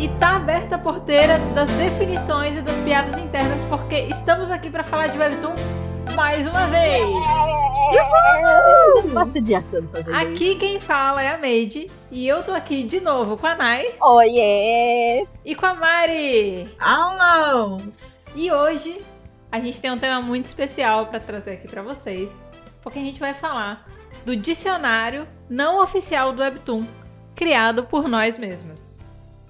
E tá aberta a porteira das definições e das piadas internas, porque estamos aqui para falar de Webtoon mais uma vez. Aqui quem fala é a Made e eu tô aqui de novo com a Nai. Oiê! E com a Mari. Alô! E hoje a gente tem um tema muito especial para trazer aqui para vocês, porque a gente vai falar do dicionário não oficial do Webtoon, criado por nós mesmos.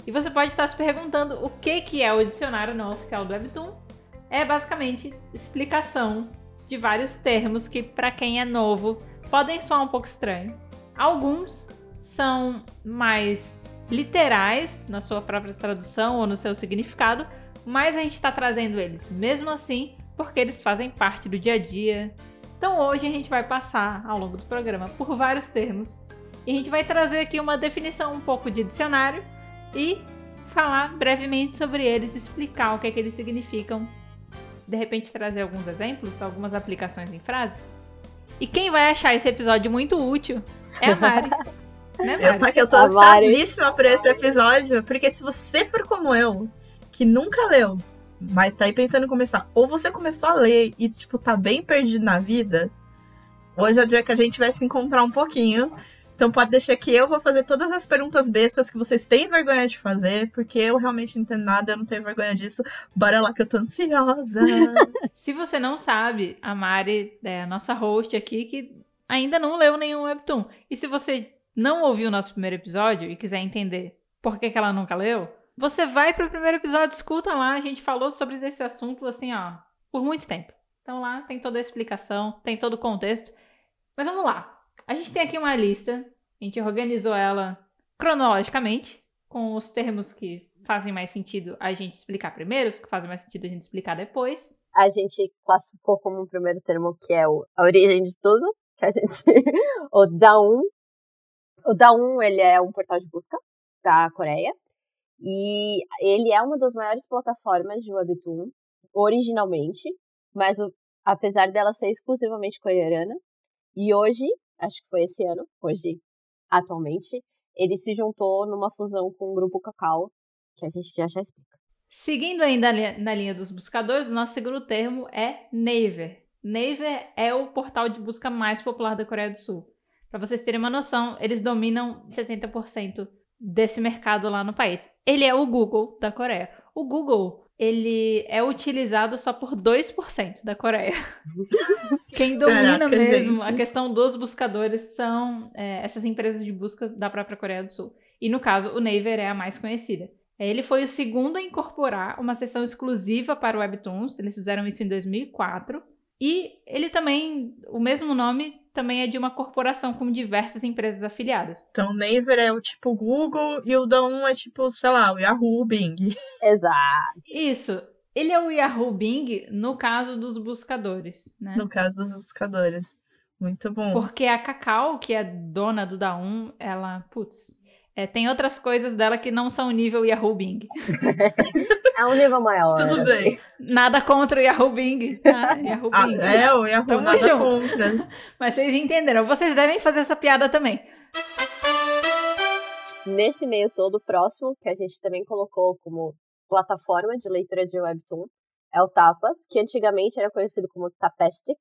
E você pode estar se perguntando o que, que é o dicionário não oficial do Webtoon. É basicamente explicação de vários termos que, para quem é novo, podem soar um pouco estranhos. Alguns são mais literais na sua própria tradução ou no seu significado, mas a gente está trazendo eles mesmo assim porque eles fazem parte do dia a dia. Então hoje a gente vai passar ao longo do programa por vários termos e a gente vai trazer aqui uma definição um pouco de dicionário e falar brevemente sobre eles, explicar o que é que eles significam, de repente trazer alguns exemplos, algumas aplicações em frases. E quem vai achar esse episódio muito útil é a Mari. né, Mari? Eu tô, eu tô ansiosadíssima por esse episódio, porque se você for como eu, que nunca leu, mas tá aí pensando em começar, ou você começou a ler e, tipo, tá bem perdido na vida, hoje é o dia que a gente vai se encontrar um pouquinho então pode deixar que eu vou fazer todas as perguntas bestas que vocês têm vergonha de fazer, porque eu realmente não entendo nada, eu não tenho vergonha disso. Bora lá que eu tô ansiosa. Se você não sabe, a Mari é a nossa host aqui que ainda não leu nenhum webtoon. E se você não ouviu o nosso primeiro episódio e quiser entender por que, que ela nunca leu, você vai pro primeiro episódio, escuta lá, a gente falou sobre esse assunto assim, ó, por muito tempo. Então lá tem toda a explicação, tem todo o contexto. Mas vamos lá. A gente tem aqui uma lista, a gente organizou ela cronologicamente, com os termos que fazem mais sentido a gente explicar primeiro, os que fazem mais sentido a gente explicar depois. A gente classificou como um primeiro termo que é o, a origem de tudo, que a gente. o Daum. O Daum, ele é um portal de busca da Coreia. E ele é uma das maiores plataformas de Webtoon, originalmente, mas o, apesar dela ser exclusivamente coreana. E hoje acho que foi esse ano, hoje, atualmente, ele se juntou numa fusão com o grupo Cacau, que a gente já já explica. Seguindo ainda na linha dos buscadores, o nosso segundo termo é Naver. Naver é o portal de busca mais popular da Coreia do Sul. Para vocês terem uma noção, eles dominam 70% desse mercado lá no país. Ele é o Google da Coreia. O Google ele é utilizado só por 2% da Coreia. Quem domina Caraca, mesmo gente. a questão dos buscadores são é, essas empresas de busca da própria Coreia do Sul. E no caso, o Naver é a mais conhecida. Ele foi o segundo a incorporar uma seção exclusiva para o Webtoons. Eles fizeram isso em 2004. E ele também, o mesmo nome também é de uma corporação com diversas empresas afiliadas. Então, o Naver é o tipo Google e o da 1 é tipo, sei lá, o Yahoo, o Bing. Exato. Isso. Ele é o Yahoo Bing no caso dos buscadores, né? No caso dos buscadores. Muito bom. Porque a Cacau, que é dona do Da1, ela, putz, é, tem outras coisas dela que não são nível Yahoo Bing. é um nível maior. Tudo bem. Nada contra o Yahoo Bing. Tá? Yahoo ah, Bing. É, o Yahoo Tamo nada junto. contra. Mas vocês entenderam. Vocês devem fazer essa piada também. Nesse meio todo próximo, que a gente também colocou como plataforma de leitura de webtoon, é o Tapas, que antigamente era conhecido como Tapestic.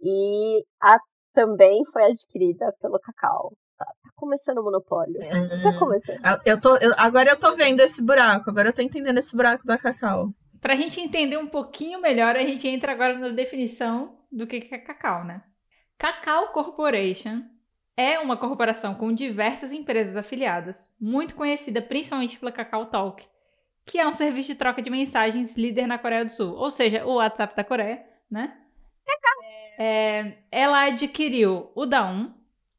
E a, também foi adquirida pelo Cacau tá, tá começando o monopólio. Uhum. Tá começando. Eu tô, eu, agora eu tô vendo esse buraco, agora eu tô entendendo esse buraco da Cacau. Pra gente entender um pouquinho melhor, a gente entra agora na definição do que é Cacau, né? Cacau Corporation é uma corporação com diversas empresas afiliadas, muito conhecida principalmente pela Cacau Talk, que é um serviço de troca de mensagens líder na Coreia do Sul, ou seja, o WhatsApp da Coreia, né? É, ela adquiriu o Daum,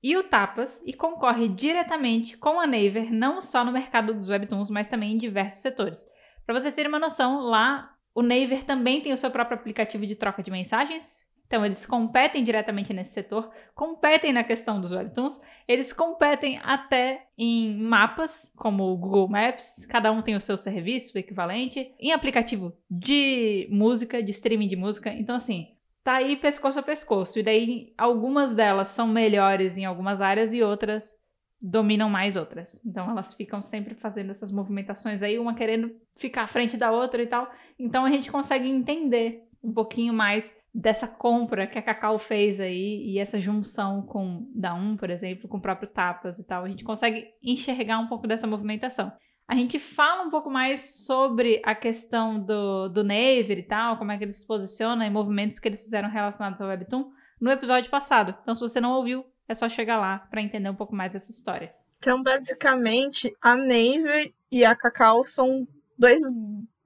e o Tapas e concorre diretamente com a Naver não só no mercado dos webtoons, mas também em diversos setores. Para vocês terem uma noção, lá o Naver também tem o seu próprio aplicativo de troca de mensagens. Então eles competem diretamente nesse setor, competem na questão dos webtoons, eles competem até em mapas, como o Google Maps, cada um tem o seu serviço equivalente, em aplicativo de música, de streaming de música. Então assim, tá aí pescoço a pescoço. E daí algumas delas são melhores em algumas áreas e outras dominam mais outras. Então elas ficam sempre fazendo essas movimentações aí, uma querendo ficar à frente da outra e tal. Então a gente consegue entender um pouquinho mais dessa compra que a Cacau fez aí e essa junção com da Um, por exemplo, com o próprio Tapas e tal. A gente consegue enxergar um pouco dessa movimentação. A gente fala um pouco mais sobre a questão do, do Naver e tal, como é que ele se posiciona e movimentos que eles fizeram relacionados ao Webtoon no episódio passado. Então, se você não ouviu, é só chegar lá para entender um pouco mais dessa história. Então, basicamente, a Naver e a Cacau são dois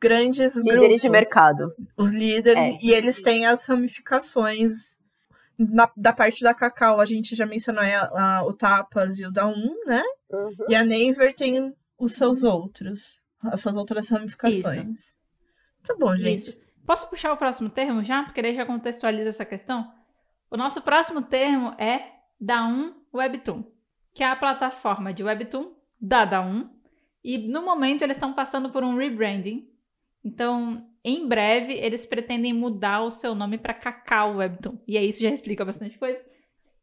grandes Líderes grupos. de mercado. Os líderes, É. e eles têm as ramificações. Na- da parte da Cacau, a gente já mencionou a- a- o Tapas e o da Um, né? Uhum. E a Naver tem os seus outros. As suas outras ramificações. Muito bom, gente. Isso. Posso puxar o próximo termo já? Porque daí já contextualiza essa questão. O nosso próximo termo é Da1 Webtoon, que é a plataforma de Webtoon da Da1. E no momento eles estão passando por um rebranding. Então, em breve, eles pretendem mudar o seu nome para Cacau Webtoon. E aí isso já explica bastante coisa.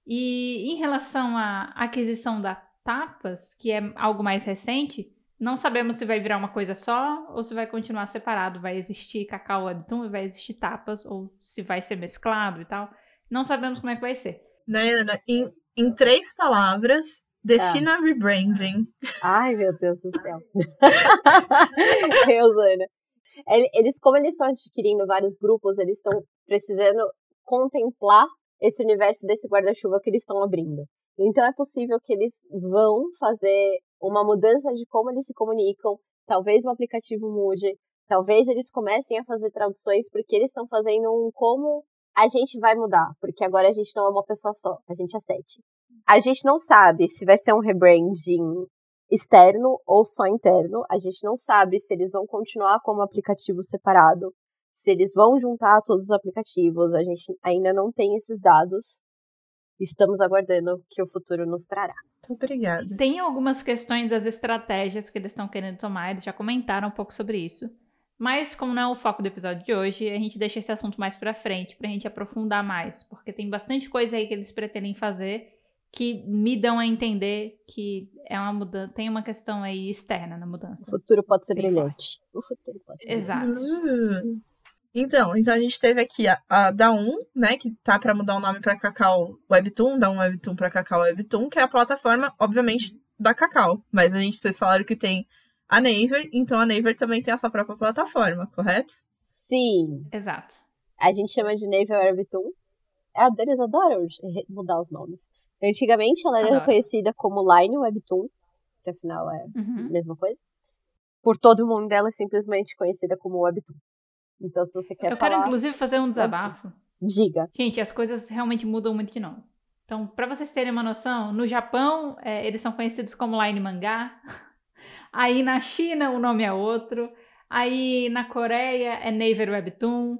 E em relação à aquisição da Tapas, que é algo mais recente, não sabemos se vai virar uma coisa só ou se vai continuar separado. Vai existir Cacau Webtoon e vai existir Tapas, ou se vai ser mesclado e tal. Não sabemos como é que vai ser. Né, Ana? Em, em três palavras, defina rebranding. Ai, meu Deus do céu. Reusana. Ele- Eles, como eles estão adquirindo vários grupos, eles estão precisando contemplar esse universo desse guarda-chuva que eles estão abrindo. Então é possível que eles vão fazer uma mudança de como eles se comunicam, talvez o aplicativo mude, talvez eles comecem a fazer traduções porque eles estão fazendo um como a gente vai mudar, porque agora a gente não é uma pessoa só, a gente é sete. A gente não sabe se vai ser um rebranding externo ou só interno. A gente não sabe se eles vão continuar como aplicativo separado, se eles vão juntar todos os aplicativos. A gente ainda não tem esses dados. Estamos aguardando que o futuro nos trará. Muito obrigada. Tem algumas questões das estratégias que eles estão querendo tomar, eles já comentaram um pouco sobre isso. Mas, como não é o foco do episódio de hoje, a gente deixa esse assunto mais pra frente, pra gente aprofundar mais. Porque tem bastante coisa aí que eles pretendem fazer que me dão a entender que é uma mudança, tem uma questão aí externa na O mudança. futuro pode ser Bem brilhante. O futuro pode ser. Exato. Uh. Então, então a gente teve aqui a, a da 1, né, que tá pra mudar o nome pra Cacau Webtoon, da 1 Webtoon pra Cacau Webtoon, que é a plataforma, obviamente, da Cacau. Mas a gente, vocês falaram que tem a Naver, então a Naver também tem essa própria plataforma, correto? Sim. Exato. A gente chama de Naval Webtoon. É, Eles adoram re- mudar os nomes. Antigamente ela era Adoro. conhecida como Line Webtoon, que afinal é Uhum. a mesma coisa. Por todo mundo ela é simplesmente conhecida como Webtoon. Então se você quer Eu falar, quero, inclusive, fazer um desabafo. diga. Gente, as coisas realmente mudam muito de nome. Então, pra vocês terem uma noção, no Japão, é, eles são conhecidos como Line Mangá. Aí na China, o nome é outro. Aí na Coreia, é Naver Webtoon.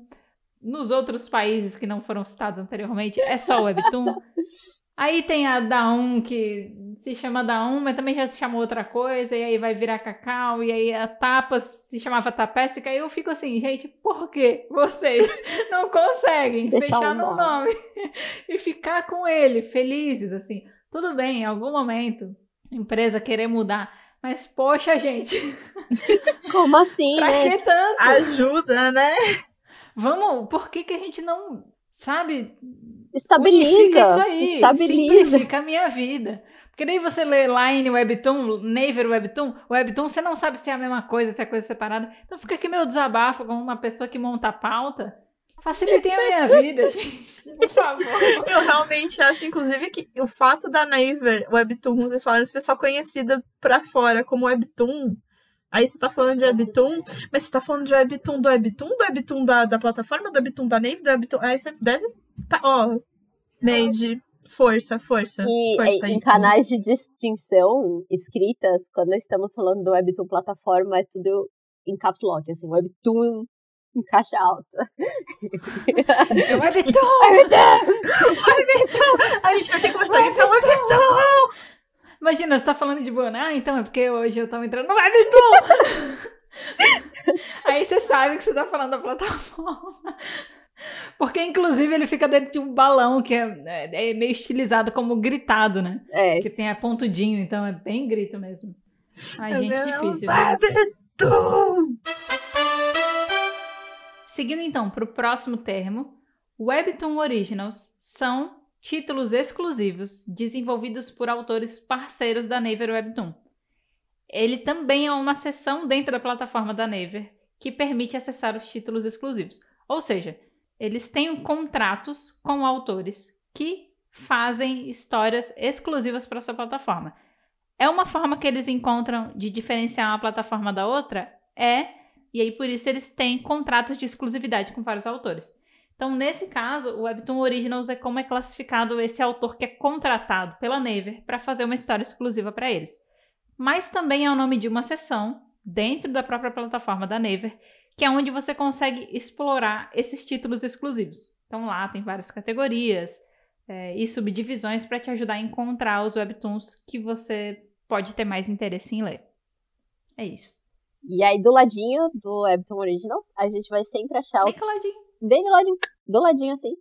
Nos outros países que não foram citados anteriormente, é só Webtoon. Aí tem a Daum, que se chama Daum, mas também já se chamou outra coisa, e aí vai virar Cacau, e aí a Tapas se chamava Tapéstrica, e eu fico assim, gente, por que vocês não conseguem Deixar fechar um no nome. nome e ficar com ele, felizes, assim? Tudo bem, em algum momento, a empresa querer mudar, mas poxa, gente, Como assim, pra né? que tanto? Ajuda, né? Vamos, por que que a gente não, sabe, Estabiliza. Unifica isso aí. Estabiliza. Simplifica a minha vida. Porque daí você lê Line Webtoon, Naver Webtoon, Webtoon, você não sabe se é a mesma coisa, se é coisa separada. Então fica aqui meu desabafo como uma pessoa que monta a pauta. Facilitem a minha vida, gente. Por favor. Eu realmente acho, inclusive, que o fato da Naver Webtoon, vocês falaram, ser só conhecida pra fora como Webtoon. Aí você tá falando de Webtoon, mas você tá falando de Webtoon do Webtoon, do Webtoon da, da plataforma, do Webtoon da Naver, do Webtoon... Aí você deve... Tá, ó, Neide, força, força, E força em- aí. em canais de distinção escritas, quando estamos falando do Webtoon plataforma, é tudo em caps lock, assim, Webtoon em caixa alta. É Webtoon! A gente vai ter que começar a falar Webtoon! Imagina, você tá falando de boa. Ah, então é porque hoje eu tava entrando no Webtoon! Aí você sabe que você tá falando da plataforma. Porque, inclusive, ele fica dentro de um balão que é, é, é meio estilizado como gritado, né? É. Que tem a pontudinho, então é bem grito mesmo. Ai, Eu gente, quero difícil. Webtoon! Seguindo então para o próximo termo, Webtoon Originals são títulos exclusivos desenvolvidos por autores parceiros da Naver Webtoon. Ele também é uma seção dentro da plataforma da Naver que permite acessar os títulos exclusivos. Ou seja, eles têm contratos com autores que fazem histórias exclusivas para sua plataforma. É uma forma que eles encontram de diferenciar uma plataforma da outra? É, e aí por isso eles têm contratos de exclusividade com vários autores. Então, nesse caso, o Webtoon Originals é como é classificado esse autor que é contratado pela Naver para fazer uma história exclusiva para eles. Mas também é o nome de uma seção dentro da própria plataforma da Naver, que é onde você consegue explorar esses títulos exclusivos. Então lá tem várias categorias é, e subdivisões para te ajudar a encontrar os webtoons que você pode ter mais interesse em ler. É isso. E aí, do ladinho do Webtoon Originals, a gente vai sempre achar o Bem caladinho. Bem do ladinho, do ladinho assim.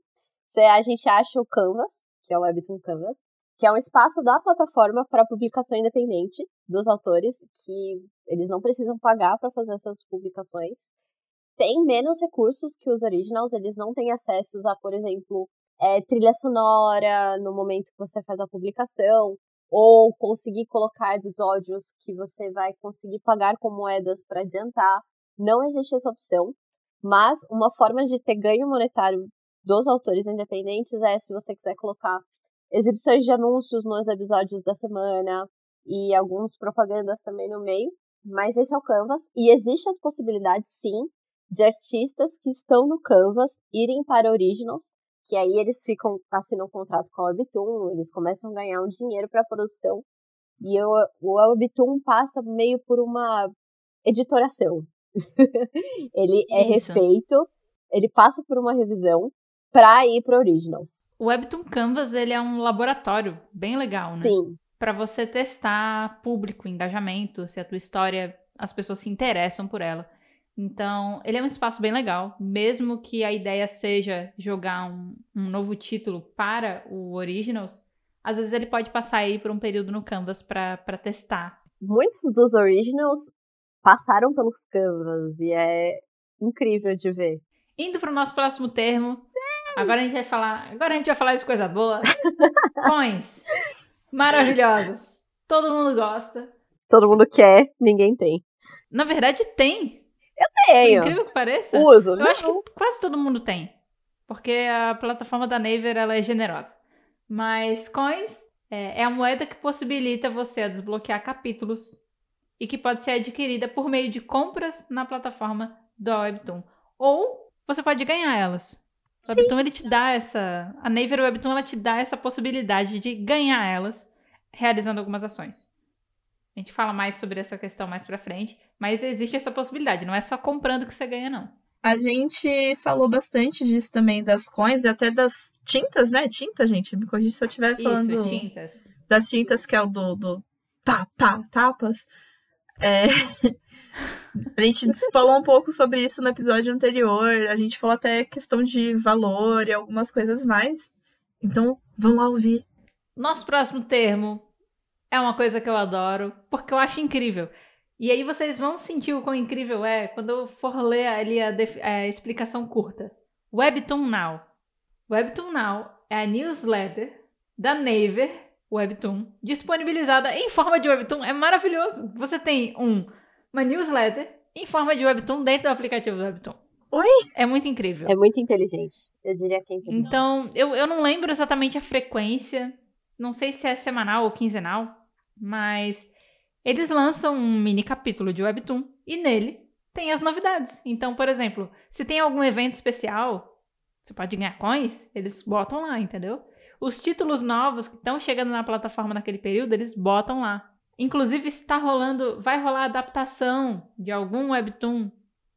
A gente acha o Canvas, que é o Webtoon Canvas, que é um espaço da plataforma para publicação independente dos autores, que eles não precisam pagar para fazer essas publicações. Tem menos recursos que os originals, eles não têm acessos a, por exemplo, é, trilha sonora no momento que você faz a publicação, ou conseguir colocar episódios que você vai conseguir pagar com moedas para adiantar. Não existe essa opção. Mas uma forma de ter ganho monetário dos autores independentes é se você quiser colocar exibições de anúncios nos episódios da semana e alguns propagandas também no meio. Mas esse é o Canvas. E existe as possibilidades, sim, de artistas que estão no Canvas irem para Originals, que aí eles ficam assinam um contrato com a Webtoon, eles começam a ganhar um dinheiro para a produção. E o, o Webtoon passa meio por uma editoração. ele é Isso. refeito, ele passa por uma revisão para ir para Originals. O Webtoon Canvas ele é um laboratório bem legal, né? Sim, Para você testar público, engajamento, se a tua história as pessoas se interessam por ela. Então, ele é um espaço bem legal, mesmo que a ideia seja jogar um, um novo título para o Originals, às vezes ele pode passar aí por um período no Canvas para testar. muitos dos Originals passaram pelos Canvas e é incrível de ver. Indo para o nosso próximo termo, agora a gente vai falar, agora a gente vai falar de coisa boa. Coins, maravilhosas, todo mundo gosta. Todo mundo quer, ninguém tem. Na verdade tem, por Tenho. incrível que pareça. Uso. Eu não. acho que quase todo mundo tem. Porque a plataforma da Naver ela é generosa. Mas coins é, é a moeda que possibilita você a desbloquear capítulos e que pode ser adquirida por meio de compras na plataforma da Webtoon. Ou você pode ganhar elas. O Webtoon ele te dá essa. A Naver Webtoon ela te dá essa possibilidade de ganhar elas realizando algumas ações. A gente fala mais sobre essa questão mais pra frente, mas existe essa possibilidade, não é só comprando que você ganha, não. A gente falou bastante disso também, das coins e até das tintas, né? Tinta, gente, me corrija se eu estiver falando. Isso, tintas. das tintas, que é o do, do pá, pá, tapas. É... A gente falou um pouco sobre isso no episódio anterior. A gente falou até questão de valor e algumas coisas mais. Então, vão lá ouvir. Nosso próximo termo é uma coisa que eu adoro, porque eu acho incrível. E aí vocês vão sentir o quão incrível é quando eu for ler ali a, a explicação curta. Webtoon Now. Webtoon Now é a newsletter da Naver Webtoon, disponibilizada em forma de Webtoon. É maravilhoso. Você tem um, uma newsletter em forma de Webtoon dentro do aplicativo do Webtoon. Oi? É muito incrível. É muito inteligente. Eu diria que é inteligente. Então, eu, eu não lembro exatamente a frequência. Não sei se é semanal ou quinzenal. Mas eles lançam um mini capítulo de Webtoon. E nele tem as novidades. Então, por exemplo, se tem algum evento especial, você pode ganhar coins, eles botam lá, entendeu? Os títulos novos que estão chegando na plataforma naquele período, eles botam lá. Inclusive, está rolando, vai rolar adaptação de algum webtoon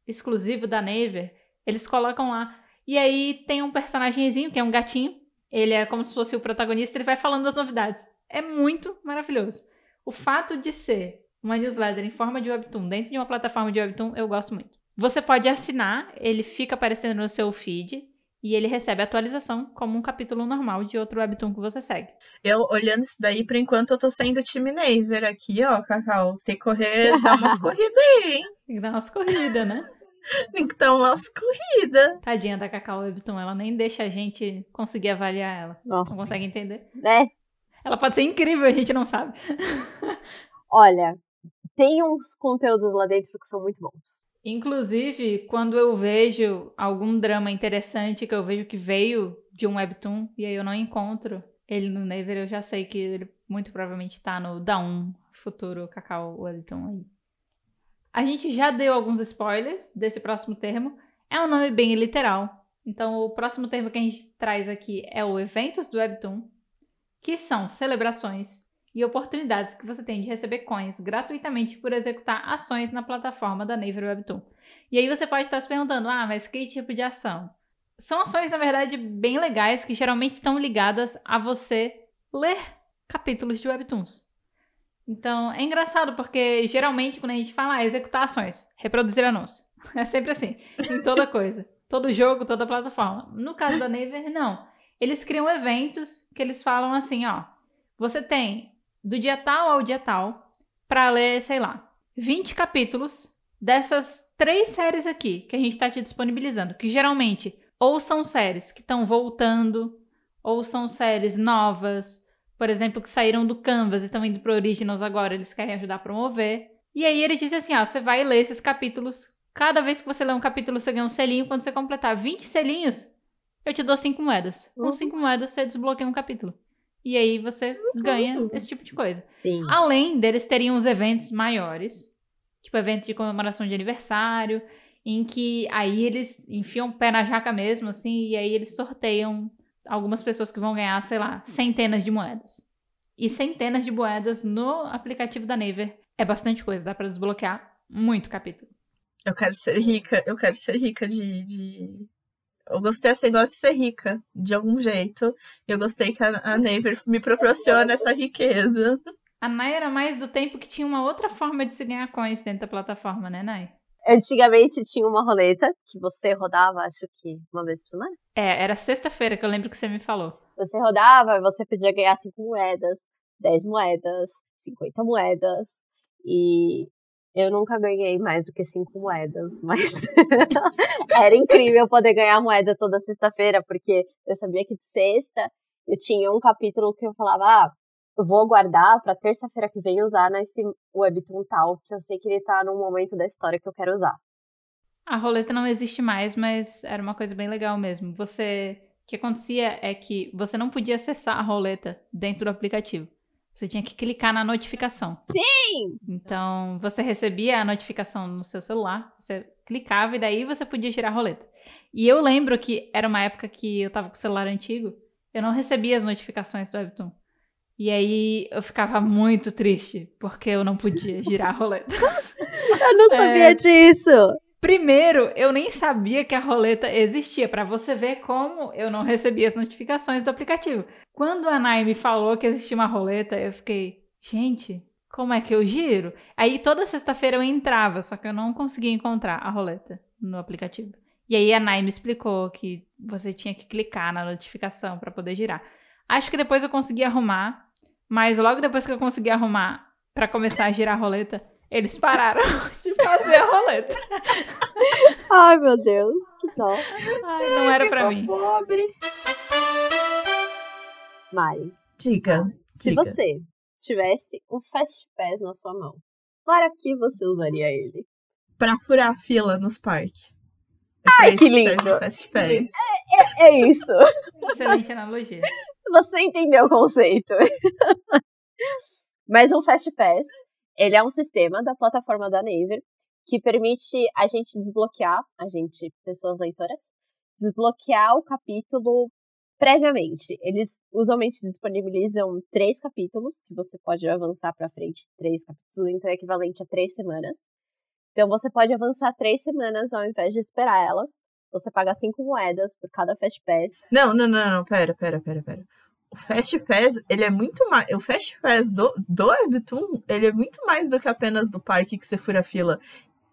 exclusivo da Naver, eles colocam lá. E aí tem um personagemzinho, que é um gatinho. Ele é como se fosse o protagonista, ele vai falando das novidades. É muito maravilhoso. O fato de ser uma newsletter em forma de webtoon dentro de uma plataforma de webtoon, eu gosto muito. Você pode assinar, ele fica aparecendo no seu feed. E ele recebe atualização como um capítulo normal de outro webtoon que você segue. Eu, olhando isso daí, por enquanto, eu tô sendo time Naver aqui, ó, Cacau. Tem que correr, dar umas corridas aí, hein? Tem que dar umas corridas, né? Tem que dar umas corridas. Tadinha da Cacau Webtoon, ela nem deixa a gente conseguir avaliar ela. Nossa. Não consegue entender. Né? Ela pode ser incrível, a gente não sabe. Olha, tem uns conteúdos lá dentro que são muito bons. Inclusive, quando eu vejo algum drama interessante que eu vejo que veio de um webtoon e aí eu não encontro ele no Never, eu já sei que ele muito provavelmente tá no Daum, futuro Cacau Webtoon aí. A gente já deu alguns spoilers desse próximo termo. É um nome bem literal. Então, o próximo termo que a gente traz aqui é o Eventos do Webtoon, que são celebrações e oportunidades que você tem de receber coins gratuitamente por executar ações na plataforma da Naver Webtoon. E aí você pode estar se perguntando, ah, mas que tipo de ação? São ações, na verdade, bem legais que geralmente estão ligadas a você ler capítulos de Webtoons. Então, é engraçado porque geralmente quando a gente fala ah, executar ações, reproduzir anúncio, é sempre assim, em toda coisa. Todo jogo, toda plataforma. No caso da Naver, não. Eles criam eventos que eles falam assim, ó, você tem do dia tal ao dia tal para ler, sei lá, 20 capítulos dessas três séries aqui que a gente está te disponibilizando, que geralmente ou são séries que estão voltando, ou são séries novas, por exemplo, que saíram do Canvas e estão indo para Originals agora, eles querem ajudar a promover. E aí eles dizem assim, ó, você vai ler esses capítulos, cada vez que você lê um capítulo você ganha um selinho, quando você completar 20 selinhos, eu te dou 5 moedas. Com 5 moedas você desbloqueia um capítulo. E aí você ganha esse tipo de coisa. Sim. Além deles teriam os eventos maiores, tipo evento de comemoração de aniversário, em que aí eles enfiam o pé na jaca mesmo, assim, e aí eles sorteiam algumas pessoas que vão ganhar, sei lá, centenas de moedas. E centenas de moedas no aplicativo da Naver é bastante coisa, dá pra desbloquear muito capítulo. Eu quero ser rica, eu quero ser rica de. de... Eu gostei assim, gosto de ser rica, de algum jeito. E eu gostei que a, a Naver me proporciona essa riqueza. A Nai era mais do tempo que tinha uma outra forma de se ganhar coins dentro da plataforma, né, Nai? Antigamente tinha uma roleta que você rodava, acho que uma vez por semana. É, era sexta-feira que eu lembro que você me falou. Você rodava e você podia ganhar 5 moedas, 10 moedas, 50 moedas. E eu nunca ganhei mais do que 5 moedas, mas era incrível poder ganhar moeda toda sexta-feira, porque eu sabia que de sexta eu tinha um capítulo que eu falava, ah, eu vou guardar pra terça-feira que vem usar nesse webtoon tal, que eu sei que ele tá num momento da história que eu quero usar. A roleta não existe mais, mas era uma coisa bem legal mesmo. Você. O que acontecia é que você não podia acessar a roleta dentro do aplicativo. Você tinha que clicar na notificação. Sim! Então, você recebia a notificação no seu celular, você clicava e daí você podia girar a roleta. E eu lembro que era uma época que eu tava com o celular antigo, eu não recebia as notificações do Webtoon. E aí eu ficava muito triste, porque eu não podia girar a roleta. eu não sabia é... disso! Primeiro, eu nem sabia que a roleta existia, para você ver como eu não recebia as notificações do aplicativo. Quando a Nai me falou que existia uma roleta, eu fiquei, gente, como é que eu giro? Aí toda sexta-feira eu entrava, só que eu não conseguia encontrar a roleta no aplicativo. E aí a Nai me explicou que você tinha que clicar na notificação para poder girar. Acho que depois eu consegui arrumar, mas logo depois que eu consegui arrumar para começar a girar a roleta, eles pararam de fazer a roleta. Ai, meu Deus, que dó. Ai, não era para mim. Pobre. Mari. Diga. Se diga. você tivesse um Fast Pass na sua mão, para que você usaria ele? Para furar a fila nos parques. Ai, que lindo! Fast Pass. É, é, é isso. Excelente analogia. Você entendeu o conceito. Mas um Fast Pass, ele é um sistema da plataforma da Naver que permite a gente desbloquear, a gente, pessoas leitoras, desbloquear o capítulo previamente. Eles usualmente disponibilizam três capítulos, que você pode avançar para frente três capítulos, então é equivalente a três semanas. Então você pode avançar três semanas ao invés de esperar elas. Você paga cinco moedas por cada Fast Pass. Não, não, não, não, pera, pera, pera, pera. O Fast Pass, ele é muito mais. O Fast Pass do, do Webtoon, ele é muito mais do que apenas do parque que você fura a fila.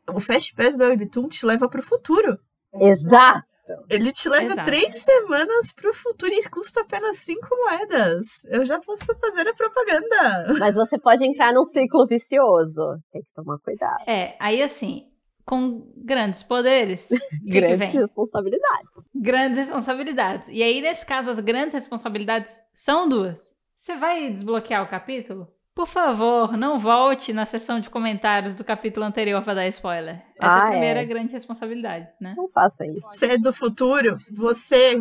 O Fast Pass do Webtoon te leva pro futuro. Exato! Ele te leva Exato. três semanas pro futuro e custa apenas cinco moedas. Eu já posso fazer a propaganda. Mas você pode entrar num ciclo vicioso. Tem que tomar cuidado. É, aí assim, com grandes poderes, o Grandes vem? responsabilidades. Grandes responsabilidades. E aí, nesse caso, as grandes responsabilidades são duas. Você vai desbloquear o capítulo? Por favor, não volte na seção de comentários do capítulo anterior pra dar spoiler. Essa é Ah, a primeira é. grande responsabilidade, né? Não faça isso. Você é do futuro, você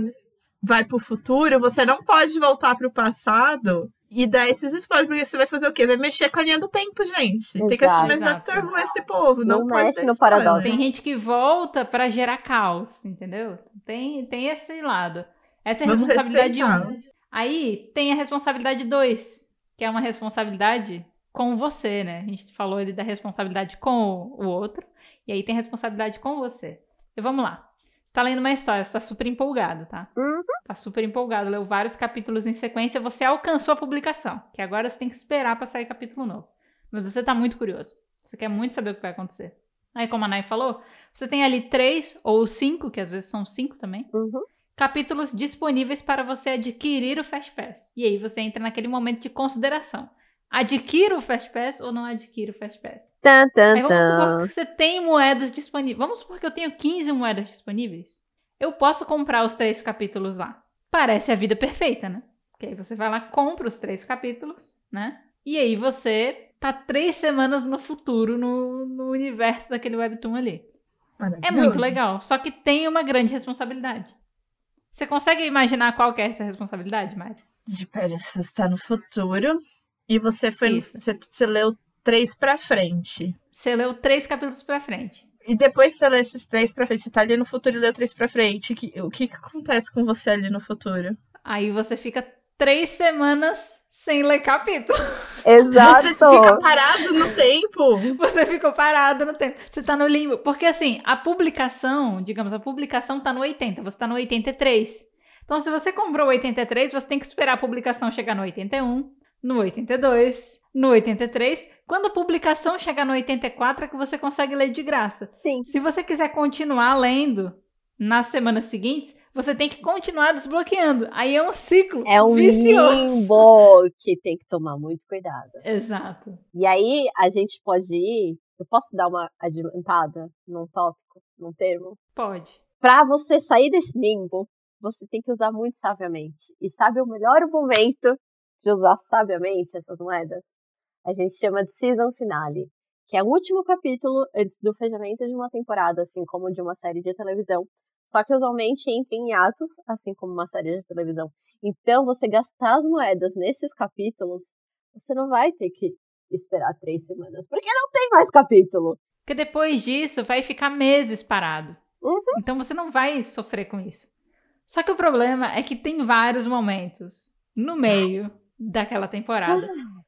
vai pro futuro, você não pode voltar pro passado e dar esses spoilers, porque você vai fazer o quê? Vai mexer com a linha do tempo, gente. Tem que assistir mais Exato. Doctor Who esse povo. Não, Não pode mexe no paradoxo. Tem gente que volta pra gerar caos, entendeu? Tem, tem esse lado. Essa é a Vamos responsabilidade respeitar. 1. Aí tem a responsabilidade 2, que é uma responsabilidade com você, né? A gente falou ali da responsabilidade com o outro, e aí tem responsabilidade com você. E vamos lá. Tá lendo uma história, você tá super empolgado, tá? Uhum. Tá super empolgado, leu vários capítulos em sequência, você alcançou a publicação, que agora você tem que esperar pra sair capítulo novo. Mas você tá muito curioso. Você quer muito saber o que vai acontecer. Aí, como a Nai falou, você tem ali três ou cinco, que às vezes são cinco também, Uhum. capítulos disponíveis para você adquirir o Fast Pass. E aí você entra naquele momento de consideração. Adquira o Fast Pass ou não adquira o Fast Pass? Tan, tan, Aí vamos supor que você tem moedas disponíveis. Vamos supor que eu tenho 15 moedas disponíveis. Eu posso comprar os três capítulos lá. Parece a vida perfeita, né? Porque aí você vai lá, compra os três capítulos, né? E aí você tá três semanas no futuro, no, no universo daquele webtoon ali. É muito legal. Só que tem uma grande responsabilidade. Você consegue imaginar qual que é essa responsabilidade, Mari? De, Pera, você tá no futuro e você foi você, você leu três pra frente. Você leu três capítulos pra frente. E depois que você lê esses três pra frente, você tá ali no futuro e leu três pra frente. que- o que, que acontece com você ali no futuro? Aí você fica três semanas sem ler capítulo. Exato. Você fica parado no tempo. Você ficou parado no tempo. Você tá no limbo. Porque assim, a publicação, digamos, a publicação tá no 80, você tá no 83. Então, se você comprou o 83, você tem que esperar a publicação chegar no 81, no 82, no 83. Quando a publicação chegar no 84, é que você consegue ler de graça. Sim. Se você quiser continuar lendo nas semanas seguintes, você tem que continuar desbloqueando. Aí é um ciclo É um vicioso. limbo que tem que tomar muito cuidado. Exato. E aí a gente pode ir. Eu posso dar uma adiantada num tópico, num termo? Pode. Pra você sair desse limbo, você tem que usar muito sabiamente. E sabe o melhor momento de usar sabiamente essas moedas? A gente chama de season finale, que é o último capítulo antes do fechamento de uma temporada, assim como de uma série de televisão. Só que usualmente entra em atos, assim como uma série de televisão. Então, você gastar as moedas nesses capítulos, você não vai ter que esperar três semanas, porque não tem mais capítulo. Porque depois disso vai ficar meses parado. Uhum. Então você não vai sofrer com isso. Só que o problema é que tem vários momentos no meio daquela temporada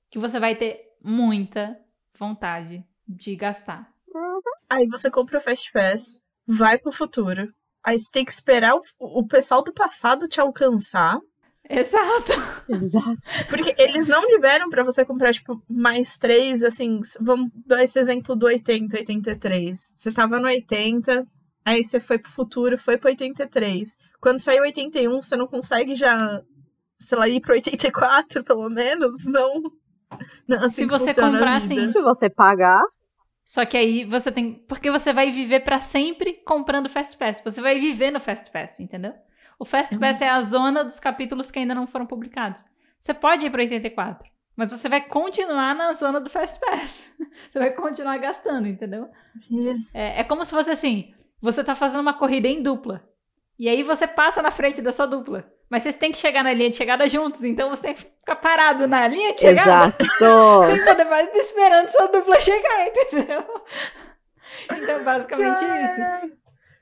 que você vai ter muita vontade de gastar. Aí você compra o Fast Pass, vai pro futuro. Aí você tem que esperar o, o pessoal do passado te alcançar. Exato. Exato. Porque eles não liberam pra você comprar, tipo, mais três, assim. Vamos dar esse exemplo do 80, 83. Você tava no 80, aí você foi pro futuro, foi pro 83. Quando saiu 81, você não consegue já, sei lá, ir pro 84, pelo menos? Não. não assim Se você comprar, sim. Se você pagar, Só que aí você tem. Porque você vai viver pra sempre comprando Fast Pass. Você vai viver no Fast Pass, entendeu? O Fast Uhum. Pass é a zona dos capítulos que ainda não foram publicados. Você pode ir para 84, mas você vai continuar na zona do Fast Pass. Você vai continuar gastando, entendeu? É, é como se fosse assim: você tá fazendo uma corrida em dupla. E aí você passa na frente da sua dupla. Mas vocês têm que chegar na linha de chegada juntos. Então você tem que ficar parado na linha de chegada. exato. Sem poder mais esperando sua dupla chegar, entendeu? Então, basicamente isso.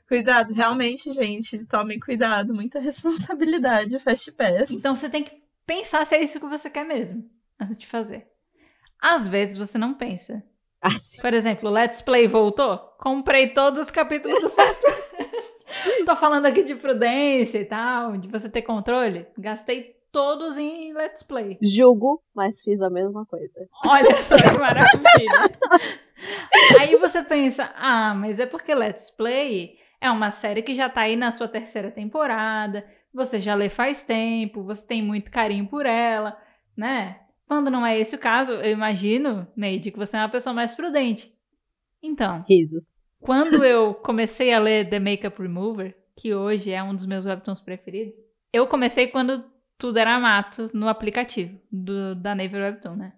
Cuidado, realmente, gente. Tomem cuidado. Muita responsabilidade, Fast Pass. Então você tem que pensar se é isso que você quer mesmo, antes de fazer. Às vezes você não pensa. Assim, Por exemplo, Let's Play voltou? Comprei todos os capítulos do Fast Pass. Tô falando aqui de prudência e tal, de você ter controle. Gastei todos em Let's Play. julgo, mas fiz a mesma coisa. Olha só que maravilha. Aí você pensa, ah, mas é porque Let's Play é uma série que já tá aí na sua terceira temporada, você já lê faz tempo, você tem muito carinho por ela, né? Quando não é esse o caso, eu imagino, Neide, que você é uma pessoa mais prudente. Então. Risos. Quando eu comecei a ler The Makeup Remover, que hoje é um dos meus webtoons preferidos, eu comecei quando tudo era mato no aplicativo do, da Naver Webtoon, né?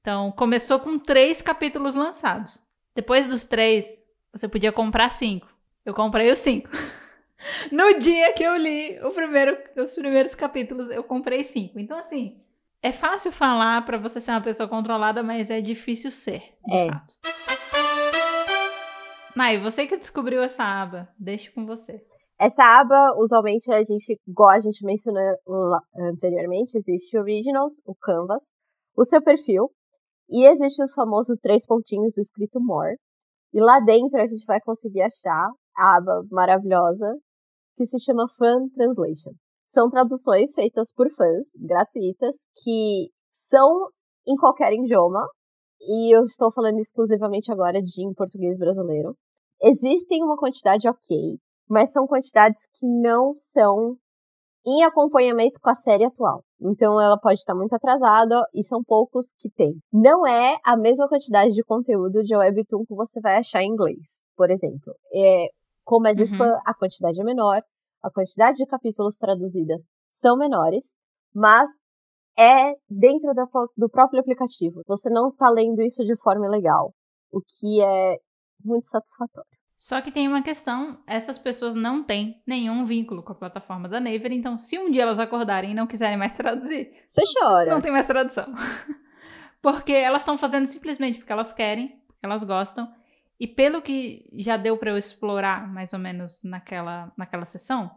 Então, começou com três capítulos lançados. Depois dos três, você podia comprar cinco. Eu comprei os cinco. no dia que eu li o primeiro, os primeiros capítulos, eu comprei cinco. Então, assim, é fácil falar para você ser uma pessoa controlada, mas é difícil ser, é. fato. Nai, você que descobriu essa aba, deixo com você. Essa aba, usualmente, a gente, igual a gente mencionou anteriormente, existe o Originals, o Canvas, o seu perfil, e existe os famosos três pontinhos escrito More. E lá dentro a gente vai conseguir achar a aba maravilhosa que se chama Fan Translation. São traduções feitas por fãs, gratuitas, que são em qualquer idioma, e eu estou falando exclusivamente agora de em português brasileiro. Existem uma quantidade ok, mas são quantidades que não são em acompanhamento com a série atual. Então ela pode estar muito atrasada e são poucos que tem. Não é a mesma quantidade de conteúdo de webtoon que você vai achar em inglês, por exemplo. É, como é de uhum. fã, a quantidade é menor, a quantidade de capítulos traduzidas são menores, mas é dentro da, do próprio aplicativo. Você não está lendo isso de forma ilegal, o que é muito satisfatório. Só que tem uma questão, essas pessoas não têm nenhum vínculo com a plataforma da Naver, então se um dia elas acordarem e não quiserem mais traduzir, você chora. Não tem mais tradução. porque elas estão fazendo simplesmente porque elas querem, porque elas gostam, e pelo que já deu para eu explorar mais ou menos naquela naquela sessão,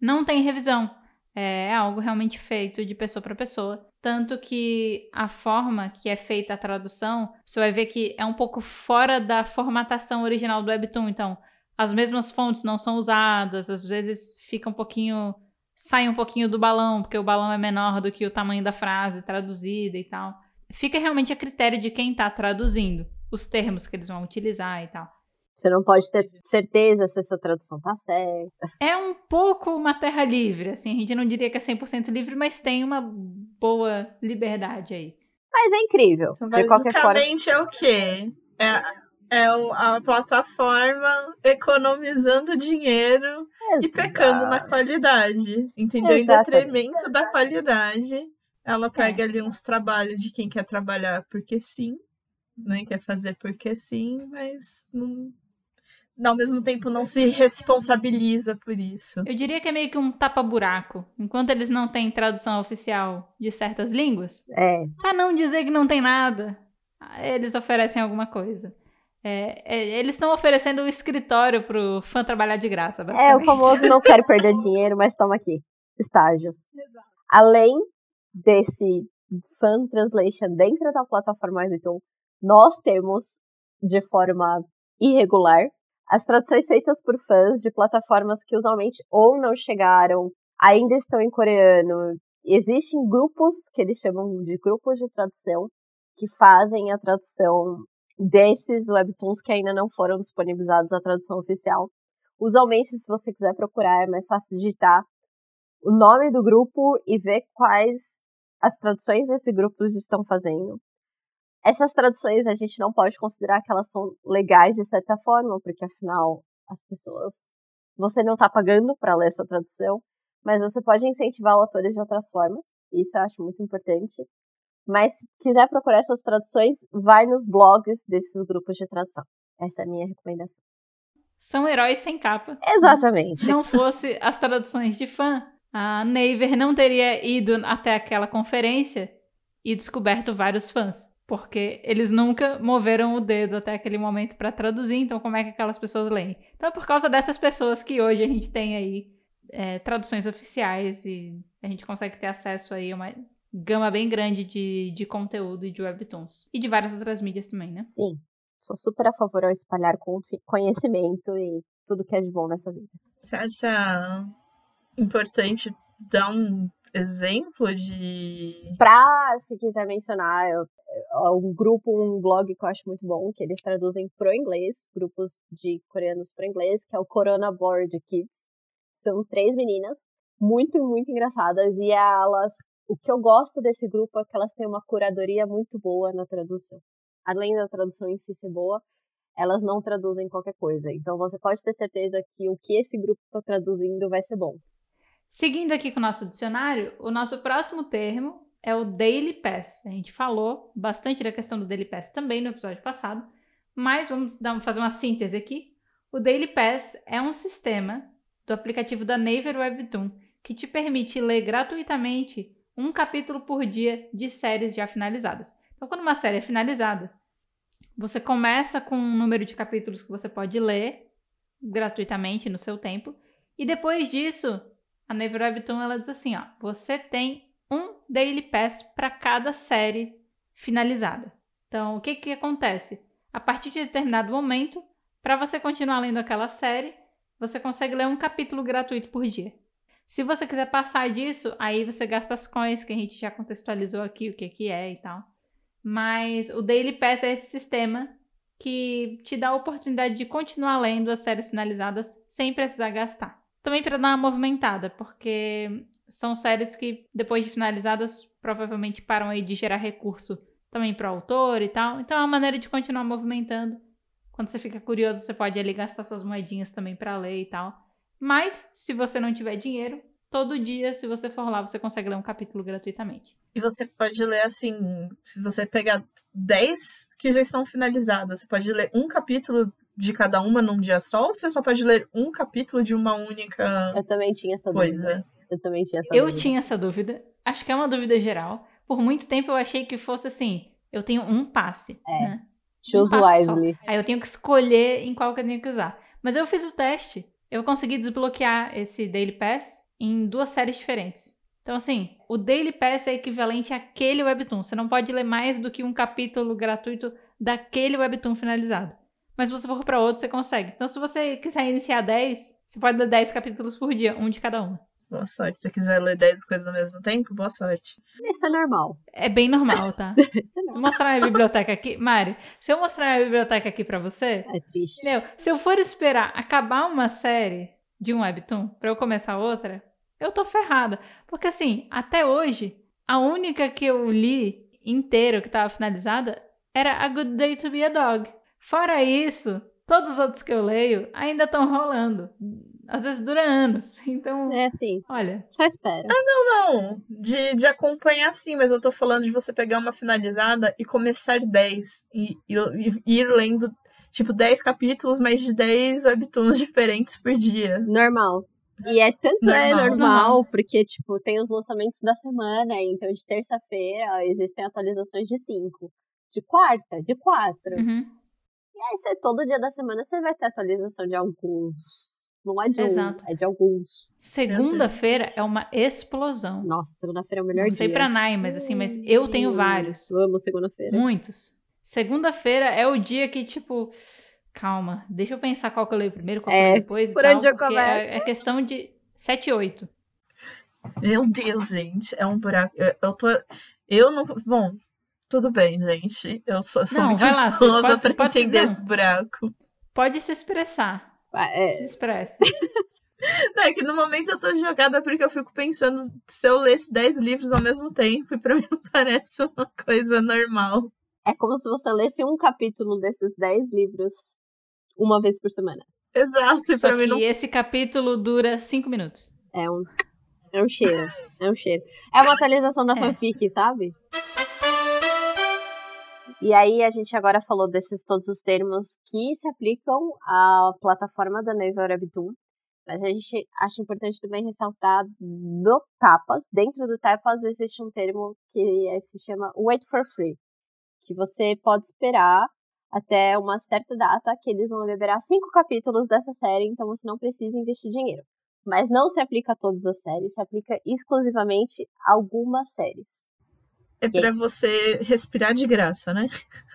não tem revisão. É, é algo realmente feito de pessoa para pessoa. Tanto que a forma que é feita a tradução, você vai ver que é um pouco fora da formatação original do Webtoon. Então, as mesmas fontes não são usadas, às vezes fica um pouquinho. sai um pouquinho do balão, porque o balão é menor do que o tamanho da frase traduzida e tal. Fica realmente a critério de quem está traduzindo os termos que eles vão utilizar e tal. Você não pode ter certeza se essa tradução tá certa. É um pouco uma terra livre, assim, a gente não diria que é 100% livre, mas tem uma boa liberdade aí. Mas é incrível. Mas de qualquer forma. é o quê? É, é a plataforma economizando dinheiro Exato. e pecando na qualidade. Entendeu? Exatamente. Em detrimento da qualidade. Ela pega é. ali uns trabalhos de quem quer trabalhar porque sim, né? Quer fazer porque sim, mas não ao mesmo tempo não se responsabiliza por isso. Eu diria que é meio que um tapa-buraco. Enquanto eles não têm tradução oficial de certas línguas, é. pra não dizer que não tem nada, eles oferecem alguma coisa. É, é, eles estão oferecendo um escritório pro fã trabalhar de graça. É, o famoso não quero perder dinheiro, mas toma aqui. Estágios. Exato. Além desse fan translation dentro da plataforma Webtoon, nós temos de forma irregular as traduções feitas por fãs de plataformas que usualmente ou não chegaram, ainda estão em coreano. Existem grupos que eles chamam de grupos de tradução que fazem a tradução desses webtoons que ainda não foram disponibilizados a tradução oficial. Usualmente, se você quiser procurar, é mais fácil digitar o nome do grupo e ver quais as traduções esses grupos estão fazendo. Essas traduções a gente não pode considerar que elas são legais de certa forma, porque afinal as pessoas. Você não está pagando para ler essa tradução, mas você pode incentivar autores de outras formas. Isso eu acho muito importante. Mas se quiser procurar essas traduções, vai nos blogs desses grupos de tradução. Essa é a minha recomendação. São heróis sem capa. Exatamente. Se não fosse as traduções de fã, a Naver não teria ido até aquela conferência e descoberto vários fãs porque eles nunca moveram o dedo até aquele momento para traduzir, então como é que aquelas pessoas leem? Então é por causa dessas pessoas que hoje a gente tem aí é, traduções oficiais e a gente consegue ter acesso aí a uma gama bem grande de, de conteúdo e de webtoons. E de várias outras mídias também, né? Sim. Sou super a favor ao espalhar conhecimento e tudo que é de bom nessa vida. Você acha importante dar um exemplo de. Pra, se quiser mencionar, eu um grupo, um blog que eu acho muito bom, que eles traduzem pro inglês, grupos de coreanos pro inglês, que é o Corona Board Kids. São três meninas, muito, muito engraçadas, e elas. O que eu gosto desse grupo é que elas têm uma curadoria muito boa na tradução. Além da tradução em si ser boa, elas não traduzem qualquer coisa. Então você pode ter certeza que o que esse grupo está traduzindo vai ser bom. Seguindo aqui com o nosso dicionário, o nosso próximo termo é o Daily Pass. A gente falou bastante da questão do Daily Pass também no episódio passado, mas vamos dar, fazer uma síntese aqui. O Daily Pass é um sistema do aplicativo da Naver Webtoon que te permite ler gratuitamente um capítulo por dia de séries já finalizadas. Então, quando uma série é finalizada, você começa com um número de capítulos que você pode ler gratuitamente no seu tempo, e depois disso a Naver Webtoon ela diz assim, ó, você tem Daily Pass para cada série finalizada. Então, o que que acontece? A partir de determinado momento, para você continuar lendo aquela série, você consegue ler um capítulo gratuito por dia. Se você quiser passar disso, aí você gasta as coins que a gente já contextualizou aqui, o que que é e tal. Mas o Daily Pass é esse sistema que te dá a oportunidade de continuar lendo as séries finalizadas sem precisar gastar. Também para dar uma movimentada, porque são séries que, depois de finalizadas, provavelmente param aí de gerar recurso também para o autor e tal. Então é uma maneira de continuar movimentando. Quando você fica curioso, você pode ali gastar suas moedinhas também para ler e tal. Mas, se você não tiver dinheiro, todo dia, se você for lá, você consegue ler um capítulo gratuitamente. E você pode ler assim, se você pegar 10 que já estão finalizadas, você pode ler um capítulo de cada uma num dia só, ou você só pode ler um capítulo de uma única Eu também tinha essa coisa? dúvida. Eu também tinha essa Eu dúvida. tinha essa dúvida. Acho que é uma dúvida geral. Por muito tempo eu achei que fosse assim: eu tenho um passe. É. Né? Choose um passe só. wisely. Aí eu tenho que escolher em qual que eu tenho que usar. Mas eu fiz o teste. Eu consegui desbloquear esse Daily Pass em duas séries diferentes. Então, assim, o Daily Pass é equivalente àquele webtoon. Você não pode ler mais do que um capítulo gratuito daquele webtoon finalizado. Mas se você for para outro, você consegue. Então, se você quiser iniciar 10, você pode ler 10 capítulos por dia, um de cada uma. Boa sorte. Se você quiser ler 10 coisas ao mesmo tempo, boa sorte. Isso é normal. É bem normal, tá? Isso é Se eu mostrar minha biblioteca aqui, Mari, se eu mostrar minha biblioteca aqui pra você, É triste. Entendeu? Se eu for esperar acabar uma série de um webtoon pra eu começar outra, eu tô ferrada. Porque assim, até hoje, a única que eu li inteira, que tava finalizada, era A Good Day to Be a Dog. Fora isso, todos os outros que eu leio ainda estão rolando. Às vezes dura anos. Então, É assim, olha, só espera. Não, de, de acompanhar sim, mas eu tô falando de você pegar uma finalizada e começar 10 e, e, e ir lendo, tipo, 10 capítulos, mas de 10 webtoons diferentes por dia. Normal. E é tanto é Normal. normal, Normal. porque, tipo, tem os lançamentos da semana, então de terça-feira existem atualizações de 5. De quarta, de 4. uhum, E aí, você, todo dia da semana, você vai ter atualização de alguns. Não é de Exato. um, é de alguns. segunda-feira é uma explosão. Nossa, segunda-feira é o melhor Não sei dia. pra Nai, mas assim, mas eu tenho Hum, vários. Eu amo segunda-feira. Muitos. Segunda-feira é o dia que, tipo, calma, deixa eu pensar qual que eu leio primeiro, qual que eu É, leio depois. e por tal, onde eu porque começo? É, é questão de 7 e 8. Meu Deus, gente, é um buraco. Eu, eu tô. Eu não. Bom, tudo bem, gente. Eu sou, sou Não, muito vai lá, nova pode- pra pode- entender não. esse buraco. Pode se expressar. Ah, é, Se expressa. Não, é que no momento eu tô jogada porque eu fico pensando se eu lesse 10 livros ao mesmo tempo e pra mim não parece uma coisa normal. é como se você lesse um capítulo desses 10 livros uma vez por semana. Exato, e Só pra mim que não. esse capítulo dura 5 minutos. É um, é um cheiro. É um cheiro. É uma atualização da É. fanfic, sabe? E aí a gente agora falou desses todos os termos que se aplicam à plataforma da Naver Webtoon. Mas a gente acha importante também ressaltar do Tapas. Dentro do Tapas existe um termo que se chama Wait for Free. Que você pode esperar até uma certa data que eles vão liberar cinco capítulos dessa série, então você não precisa investir dinheiro. Mas não se aplica a todas as séries, se aplica exclusivamente a algumas séries. É pra você respirar de graça, né?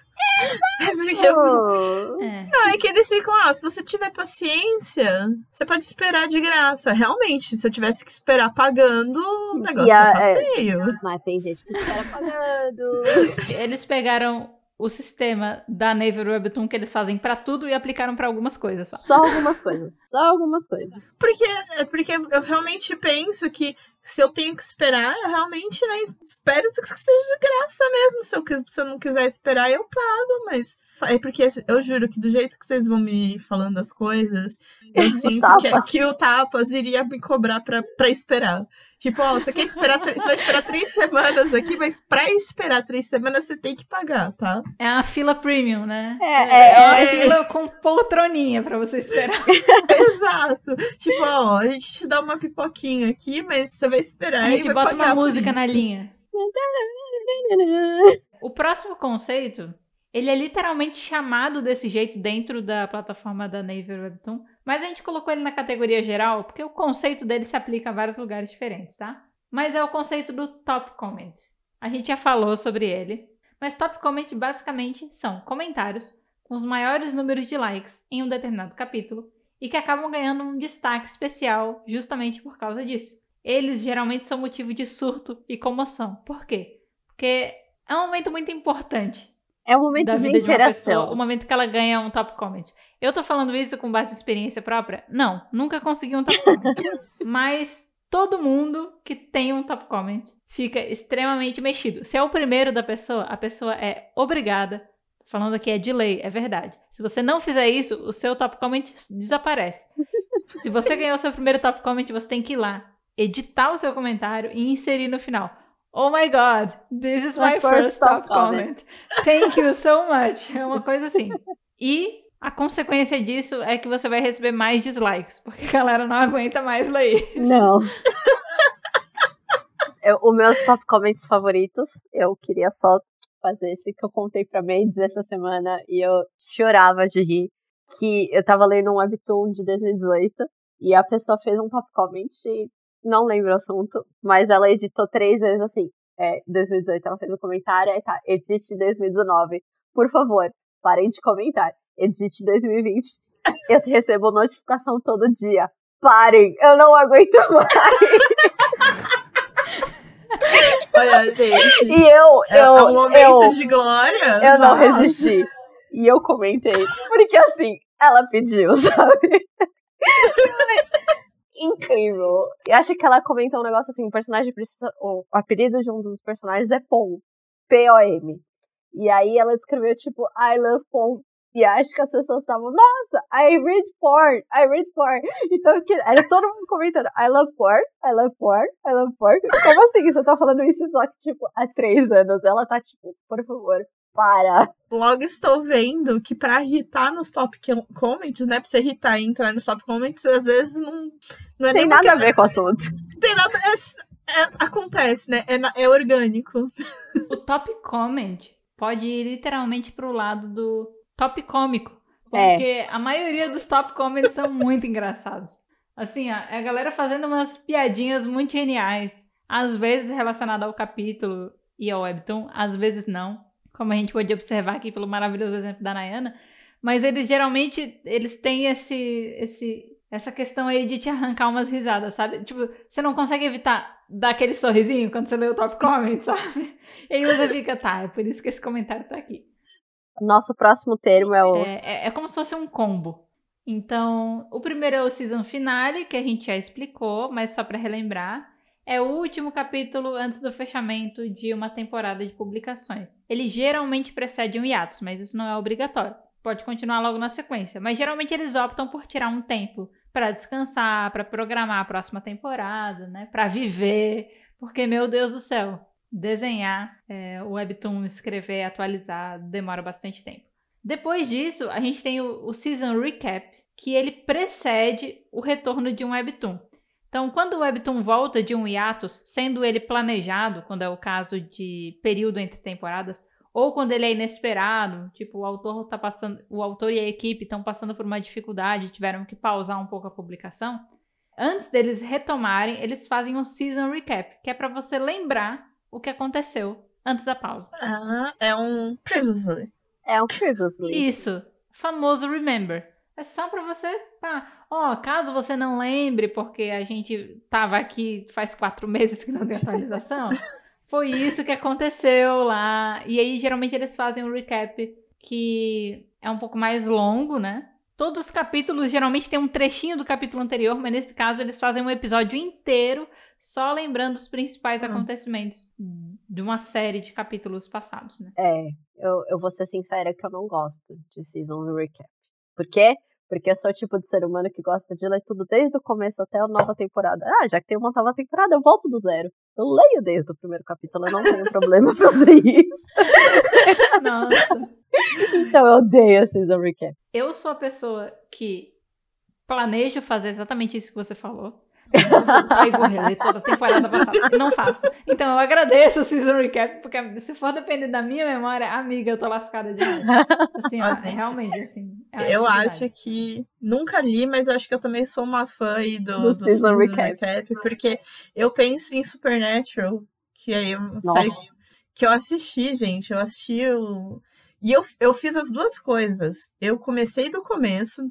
É porque Oh. É. Não, é que eles ficam, ah, se você tiver paciência, você pode esperar de graça. Realmente, se eu tivesse que esperar pagando, o negócio a- tá é. feio. Mas tem gente que espera pagando. Eles pegaram o sistema da Naver Webtoon que eles fazem pra tudo e aplicaram pra algumas coisas só. Só algumas coisas. Só algumas coisas. Porque, é porque eu realmente penso que se eu tenho que esperar, eu realmente, né, espero que seja de graça mesmo. Se eu, se eu não quiser esperar, eu pago, mas. É porque eu juro que do jeito que vocês vão me falando as coisas, eu sinto que, Tapas. que o Tapas iria me cobrar pra, pra esperar. Tipo, ó, você quer esperar. Você vai esperar três semanas aqui, mas pra esperar três semanas você tem que pagar, tá? É uma fila premium, né? É, é, uma é. fila com poltroninha pra você esperar. Exato. Tipo, ó, a gente te dá uma pipoquinha aqui, mas você vai esperar A e gente vai bota uma música na linha. O próximo conceito, ele é literalmente chamado desse jeito dentro da plataforma da Naver Webtoon, mas a gente colocou ele na categoria geral porque o conceito dele se aplica a vários lugares diferentes, tá? Mas é o conceito do top comment. A gente já falou sobre ele, mas top comment basicamente são comentários com os maiores números de likes em um determinado capítulo e que acabam ganhando um destaque especial justamente por causa disso. Eles geralmente são motivo de surto e comoção. Por quê? Porque é um momento muito importante É um momento da de vida de uma pessoa, interação. o momento que ela ganha um top comment. Eu tô falando isso com base em experiência própria? Não, nunca consegui um top comment. Mas todo mundo que tem um top comment fica extremamente mexido. Se é o primeiro da pessoa, a pessoa é obrigada. Falando aqui é de lei, é verdade. Se você não fizer isso, o seu top comment desaparece. Se você ganhou o seu primeiro top comment, você tem que ir lá, editar o seu comentário e inserir no final. Oh my god, this is my, My first, first top top comment. Thank you so much. É uma coisa assim. E a consequência disso é que você vai receber mais dislikes, porque a galera não aguenta mais ler. isso. Não. Eu, os meus top comments favoritos, eu queria só fazer esse que eu contei pra Mendes essa semana e eu chorava de rir. Que eu tava lendo um webtoon de 2018 e a pessoa fez um top comment não lembro o assunto, mas ela editou três vezes assim. É, 2018 ela fez um comentário, aí tá, edite 2019. Por favor, parem de comentar. Edite 2020. Eu recebo notificação todo dia. Parem, eu não aguento mais. Olha, gente. E eu, É, eu, é um momento eu, de glória. eu não Nossa. resisti. E eu comentei. Porque assim, ela pediu, sabe? Incrível. E acho que ela comentou um negócio assim: o personagem precisa. O apelido de um dos personagens é Pom. P-O-M. E aí ela escreveu tipo, I love Pom. E acho que as pessoas estavam, nossa, I read porn, I read porn. Então era todo mundo comentando, I love porn, I love porn, I love porn. Como assim? Você tá falando isso só que, tipo, há três anos. Ela tá, tipo, por favor, para. Logo estou vendo que pra irritar nos top com- comments, né? Pra você irritar e entrar nos top comments, às vezes não, não é Tem nem nada a ver com o assunto. Tem nada. é- é- acontece, né? É, é orgânico. O top comment pode ir literalmente pro lado do top cômico. É. Porque a maioria dos top comments são muito engraçados. Assim, a, a galera fazendo umas piadinhas muito geniais. Às vezes relacionada ao capítulo e ao webtoon, às vezes não. Como a gente pode observar aqui pelo maravilhoso exemplo da Nayana. Mas eles geralmente eles têm esse, esse, essa questão aí de te arrancar umas risadas, sabe? Tipo, você não consegue evitar dar aquele sorrisinho quando você lê o top comment, sabe? E aí você fica, tá, é por isso que esse comentário tá aqui. Nosso próximo termo é o. É, é- é como se fosse um combo. Então, o primeiro é o season finale, que a gente já explicou, mas só pra relembrar. É o último capítulo antes do fechamento de uma temporada de publicações. Ele geralmente precede um hiatus, mas isso não é obrigatório. Pode continuar logo na sequência, mas geralmente eles optam por tirar um tempo pra descansar, pra programar a próxima temporada, né? Para viver, porque meu Deus do céu, desenhar, é, o webtoon, escrever, atualizar demora bastante tempo. Depois disso, a gente tem o, o Season Recap, que ele precede o retorno de um webtoon. Então, quando o webtoon volta de um hiatus, sendo ele planejado, quando é o caso de período entre temporadas, ou quando ele é inesperado, tipo, o autor tá passando, o autor e a equipe estão passando por uma dificuldade, tiveram que pausar um pouco a publicação. Antes deles retomarem, eles fazem um season recap, que é para você lembrar o que aconteceu antes da pausa. Ah, é um previously. É um previously. Isso, famoso remember. É só pra você, pá, ó, caso você não lembre, porque a gente tava aqui faz quatro meses que não tem atualização, foi isso que aconteceu lá. E aí, geralmente, eles fazem um recap que é um pouco mais longo, né? Todos os capítulos geralmente tem um trechinho do capítulo anterior, mas nesse caso eles fazem um episódio inteiro só lembrando os principais Hum. acontecimentos de uma série de capítulos passados, né? É, eu, eu vou ser sincera que eu não gosto de season recap. Por quê? Porque eu sou o tipo de ser humano que gosta de ler tudo desde o começo até a nova temporada. Ah, já que tem uma nova temporada, eu volto do zero. Eu leio desde o primeiro capítulo, eu não tenho problema fazer isso. Nossa. Então eu odeio a season recap. Eu sou a pessoa que planejo fazer exatamente isso que você falou. Eu vou voltar e vou reler toda a temporada passada. Não faço. Então eu agradeço o season recap, porque se for depender da minha memória, amiga, eu tô lascada demais. Assim, ó, gente, realmente, assim. é Eu acho que. Nunca li, mas acho que eu também sou uma fã aí do, Do do season recap. porque eu penso em Supernatural, que é uma série Nossa. que eu assisti, gente. Eu assisti o. E eu, eu fiz as duas coisas. Eu comecei do começo,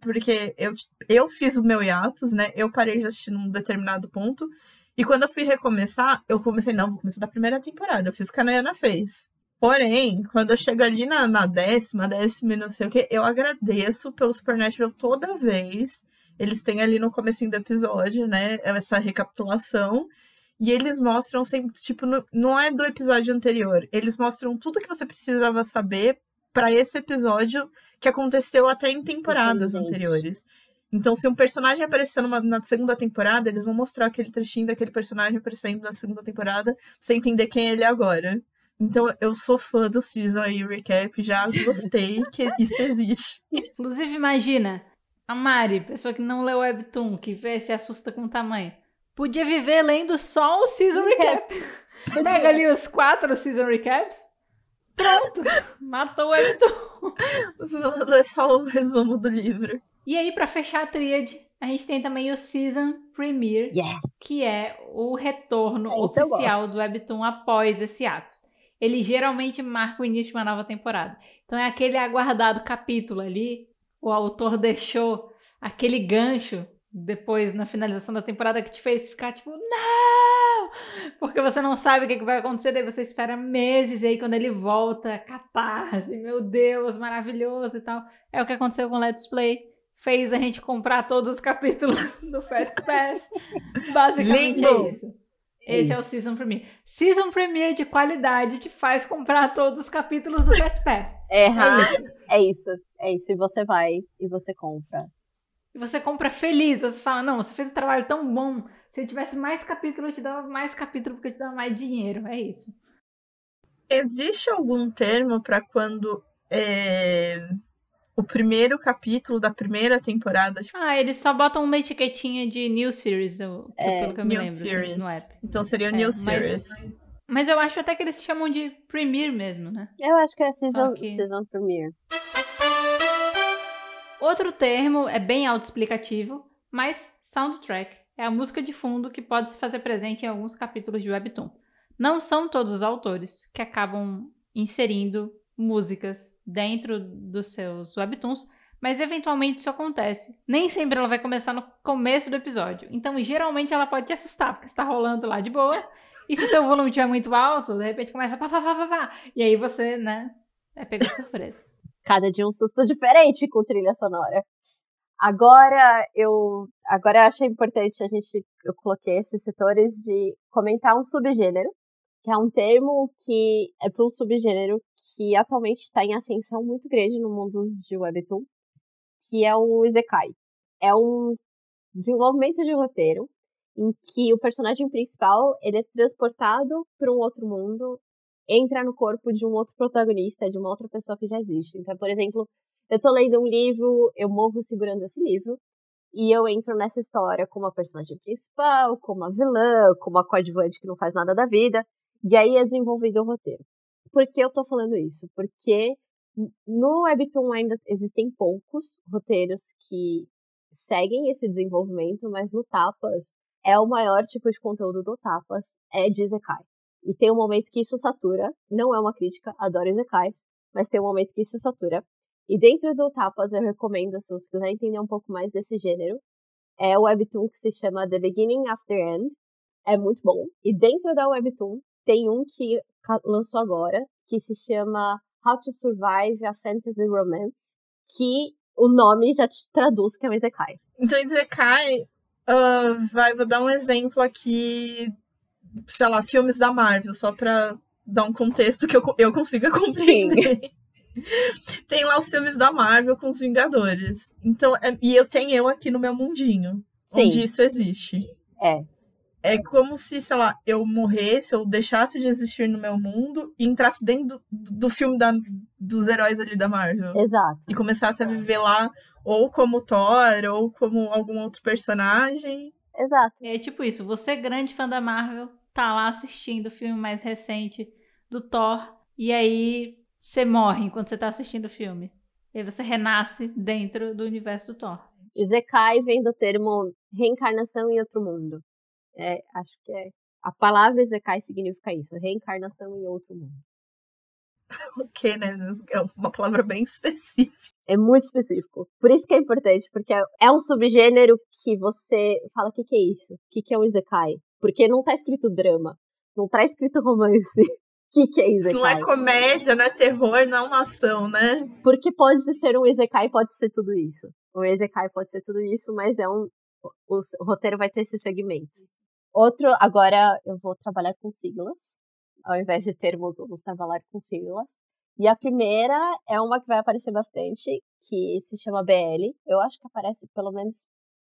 porque eu, eu fiz o meu hiatus, né? Eu parei de assistir num determinado ponto. E quando eu fui recomeçar, eu comecei, não, vou começar da primeira temporada. Eu fiz o que a Nayana fez. Porém, quando eu chego ali na, na décima, décima e não sei o que, eu agradeço pelo Supernatural toda vez. Eles têm ali no comecinho do episódio, né? Essa recapitulação. E eles mostram sempre, tipo, no- não é do episódio anterior. Eles mostram tudo que você precisava saber pra esse episódio que aconteceu até em temporadas Inteligente. anteriores. Então, se um personagem aparecer numa- na segunda temporada, eles vão mostrar aquele trechinho daquele personagem aparecendo na segunda temporada, pra você entender quem é ele agora. Então, eu sou fã do Season aí, Recap, já gostei que isso existe. Inclusive, imagina, a Mari, pessoa que não leu Webtoon, que vê se assusta com o tamanho. Podia viver lendo só o Season Recap. Pega ali os quatro Season Recaps. Pronto, matou o Webtoon. Vou ler só o resumo do livro. E aí, pra fechar a tríade, a gente tem também o Season Premiere, Yes. que é o retorno É, oficial do Webtoon após esse ato. Ele geralmente marca o início de uma nova temporada. Então é aquele aguardado capítulo ali, o autor deixou aquele gancho depois na finalização da temporada que te fez ficar tipo, não! Porque você não sabe o que vai acontecer, daí você espera meses e aí quando ele volta, catarse, meu Deus, maravilhoso e tal. É o que aconteceu com Let's Play. Fez a gente comprar todos os capítulos do Fast Pass. Basicamente Lindo. é isso. Esse é, o isso. Season Premiere. Season Premiere de qualidade te faz comprar todos os capítulos do Fast Pass. É, É isso. é isso. É isso. E você vai e você compra. E você compra feliz. Você fala, não, você fez um trabalho tão bom. Se eu tivesse mais capítulo, eu te dava mais capítulo porque eu te dava mais dinheiro. É isso. Existe algum termo pra quando é, o primeiro capítulo da primeira temporada Ah, eles só botam uma etiquetinha de New Series, eu- que, É, pelo que eu me lembro, assim, Series? no app. Então seria É, New mas- Series. Mas eu acho até que eles chamam de Premiere mesmo, né? Eu acho que é season, que- season premiere. Outro termo é bem autoexplicativo, mas soundtrack é a música de fundo que pode se fazer presente em alguns capítulos de Webtoon. Não são todos os autores que acabam inserindo músicas dentro dos seus Webtoons, mas eventualmente isso acontece. Nem sempre ela vai começar no começo do episódio, então geralmente ela pode te assustar, porque está rolando lá de boa, e se o seu volume estiver muito alto, de repente começa pá, pá, pá, pá, pá, e aí você, né, é pego de surpresa. Cada dia um susto diferente com trilha sonora. Agora eu, agora eu achei importante a gente, eu coloquei esses setores de comentar um subgênero, que é um termo que é para um subgênero que atualmente está em ascensão muito grande no mundo de Webtoon, que é o Isekai. É um desenvolvimento de roteiro em que o personagem principal ele é transportado para um outro mundo, entra no corpo de um outro protagonista, de uma outra pessoa que já existe. Então, por exemplo, eu tô lendo um livro, eu morro segurando esse livro, e eu entro nessa história como a personagem principal, como a vilã, como a coadjuvante que não faz nada da vida, e aí é desenvolvido o roteiro. Por que eu tô falando isso? Porque no Webtoon ainda existem poucos roteiros que seguem esse desenvolvimento, mas no Tapas é o maior tipo de conteúdo do Tapas, é de Isekai. E tem um momento que isso satura, não é uma crítica, adoro Isekais, mas tem um momento que isso satura. E dentro do Tapas, eu recomendo, se você quiser entender um pouco mais desse gênero, é o webtoon que se chama The Beginning After End. É muito bom. E dentro da webtoon, tem um que lançou agora, que se chama How to Survive a Fantasy Romance, que o nome já te traduz que é um Isekai. Então, Isekai, uh, vai, vou dar um exemplo aqui, sei lá, filmes da Marvel, só pra dar um contexto que eu, eu consiga compreender. Tem lá os filmes da Marvel com os Vingadores. Então, é, e eu tenho eu aqui no meu mundinho, Sim. onde isso existe. É. É como se, sei lá, eu morresse, eu deixasse de existir no meu mundo e entrasse dentro do, do filme da, dos heróis ali da Marvel. Exato. E começasse a viver lá, ou como Thor, ou como algum outro personagem. Exato. É tipo isso, você grande fã da Marvel, tá lá assistindo o filme mais recente do Thor, e aí você morre enquanto você tá assistindo o filme. E aí você renasce dentro do universo do Thor. Zekai vem do termo reencarnação em outro mundo. É, acho que é. A palavra Zekai significa isso, reencarnação em outro mundo. ok, né? É uma palavra bem específica. É muito específico. Por isso que é importante, porque é um subgênero que você fala, o que, que é isso? O que, que é um Isekai? Porque não tá escrito drama, não tá escrito romance. O que, que é Isekai? Não é comédia, não é terror, não é uma ação, né? Porque pode ser um Isekai, pode ser tudo isso. Um Isekai pode ser tudo isso, mas é um. O, o roteiro vai ter esse segmento. Outro, agora eu vou trabalhar com siglas. Ao invés de termos, vamos trabalhar com siglas. E a primeira é uma que vai aparecer bastante, que se chama BL. Eu acho que aparece, pelo menos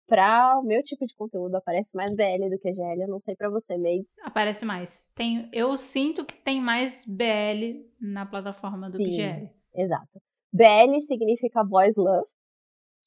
para o meu tipo de conteúdo, aparece mais BL do que GL. Eu não sei para você, Maids. Aparece mais. Tem, eu sinto que tem mais BL na plataforma do Sim, que GL. Exato. BL significa Boys Love,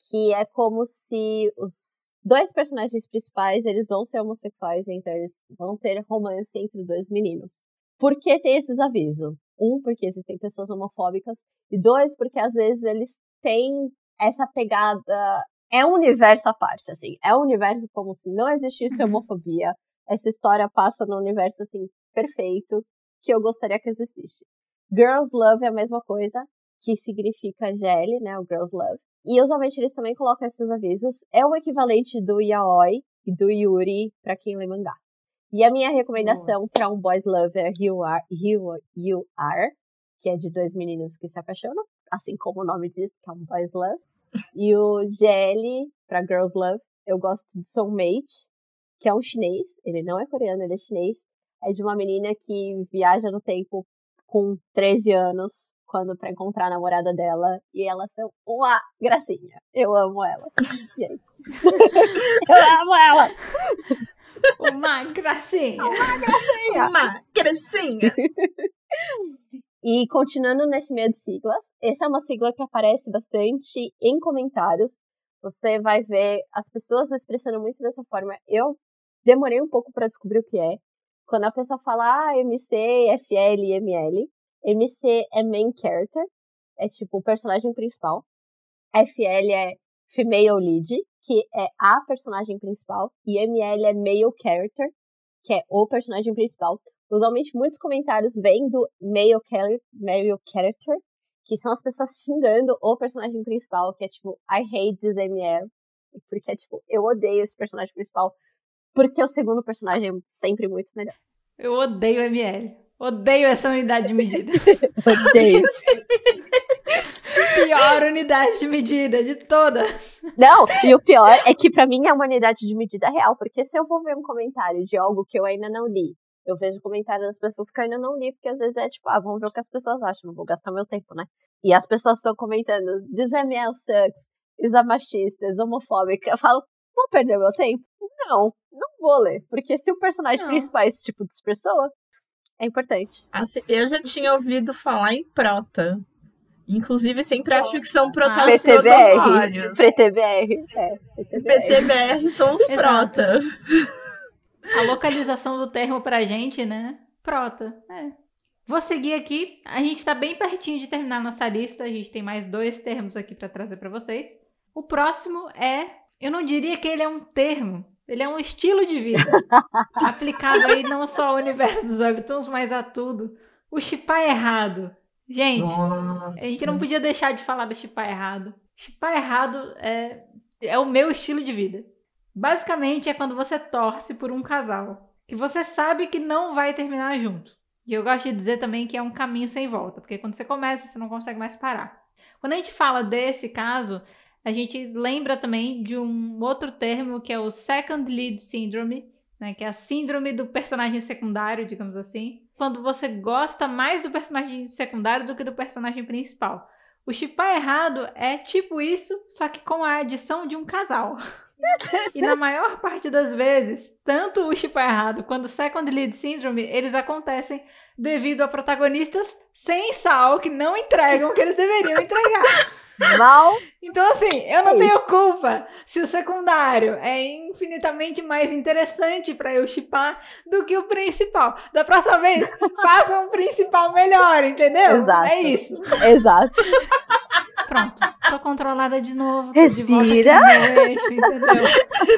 que é como se os dois personagens principais, eles vão ser homossexuais, então eles vão ter romance entre dois meninos. Por que tem esses avisos? Um, porque existem pessoas homofóbicas, e dois, porque às vezes eles têm essa pegada. É um universo à parte, assim. É um universo como se não existisse uhum. homofobia. Essa história passa no universo, assim, perfeito, que eu gostaria que existisse. Girls Love é a mesma coisa, que significa GL, né? O Girls Love. E usualmente eles também colocam esses avisos. É o equivalente do yaoi e do yuri para quem lê mangá. E a minha recomendação para um boys lover é You Are, you, you Are, que é de dois meninos que se apaixonam, assim como o nome diz, que é um boys love. E o GL para girls love, eu gosto de Soulmate, que é um chinês, ele não é coreano, ele é chinês. É de uma menina que viaja no tempo com 13 anos quando para encontrar a namorada dela e elas são uma gracinha. Eu amo ela. E é isso. Eu amo ela. Uma gracinha. Uma gracinha. Uma gracinha. E continuando nesse meio de siglas, essa é uma sigla que aparece bastante em comentários. Você vai ver as pessoas expressando muito dessa forma. Eu demorei um pouco para descobrir o que é. Quando a pessoa fala ah, MC, FL, ML, MC é main character, é tipo o personagem principal. FL é female lead, que é a personagem principal. E ML é male character, que é o personagem principal. Usualmente muitos comentários vêm do male, male character, que são as pessoas xingando o personagem principal, que é tipo, I hate this ML. Porque é tipo, eu odeio esse personagem principal, porque o segundo personagem é sempre muito melhor. Eu odeio ML. Odeio essa unidade de medida. Odeio. pior unidade de medida de todas. Não, e o pior é que para mim é uma unidade de medida real, porque se eu vou ver um comentário de algo que eu ainda não li, eu vejo comentários das pessoas que eu ainda não li, porque às vezes é tipo, ah, vamos ver o que as pessoas acham, não vou gastar meu tempo, né? E as pessoas estão comentando, diz ML sucks, is machista, is homofóbica. Eu falo, vou perder meu tempo? Não, não vou ler. Porque se o personagem não. principal é esse tipo de pessoa, é importante. Assim, eu já tinha ouvido falar em prota. Inclusive, sempre acho que são protagonistas. PTBR. É, PTBR. PTBR são os prota. A localização do termo pra gente, né? Prota. É. Vou seguir aqui. A gente tá bem pertinho de terminar nossa lista. A gente tem mais dois termos aqui para trazer para vocês. O próximo é. Eu não diria que ele é um termo, ele é um estilo de vida. aplicado aí não só ao universo dos webtoons, mas a tudo. O chipar errado. Gente, Nossa. a gente não podia deixar de falar do chipar errado. Chipar errado é, é o meu estilo de vida. Basicamente é quando você torce por um casal que você sabe que não vai terminar junto. E eu gosto de dizer também que é um caminho sem volta, porque quando você começa, você não consegue mais parar. Quando a gente fala desse caso, a gente lembra também de um outro termo que é o Second Lead Syndrome, né, que é a síndrome do personagem secundário, digamos assim. Quando você gosta mais do personagem secundário do que do personagem principal. O chipar errado é tipo isso, só que com a adição de um casal. e na maior parte das vezes, tanto o chipar errado quanto o Second Lead Syndrome, eles acontecem devido a protagonistas sem sal que não entregam o que eles deveriam entregar. Mal. Então, assim, eu não É tenho isso. culpa se o secundário é infinitamente mais interessante pra eu chipar do que o principal. Da próxima vez, faça um principal melhor, entendeu? Exato. É isso. Exato. Pronto, tô controlada de novo. tô de volta aqui Respira. eixo, entendeu?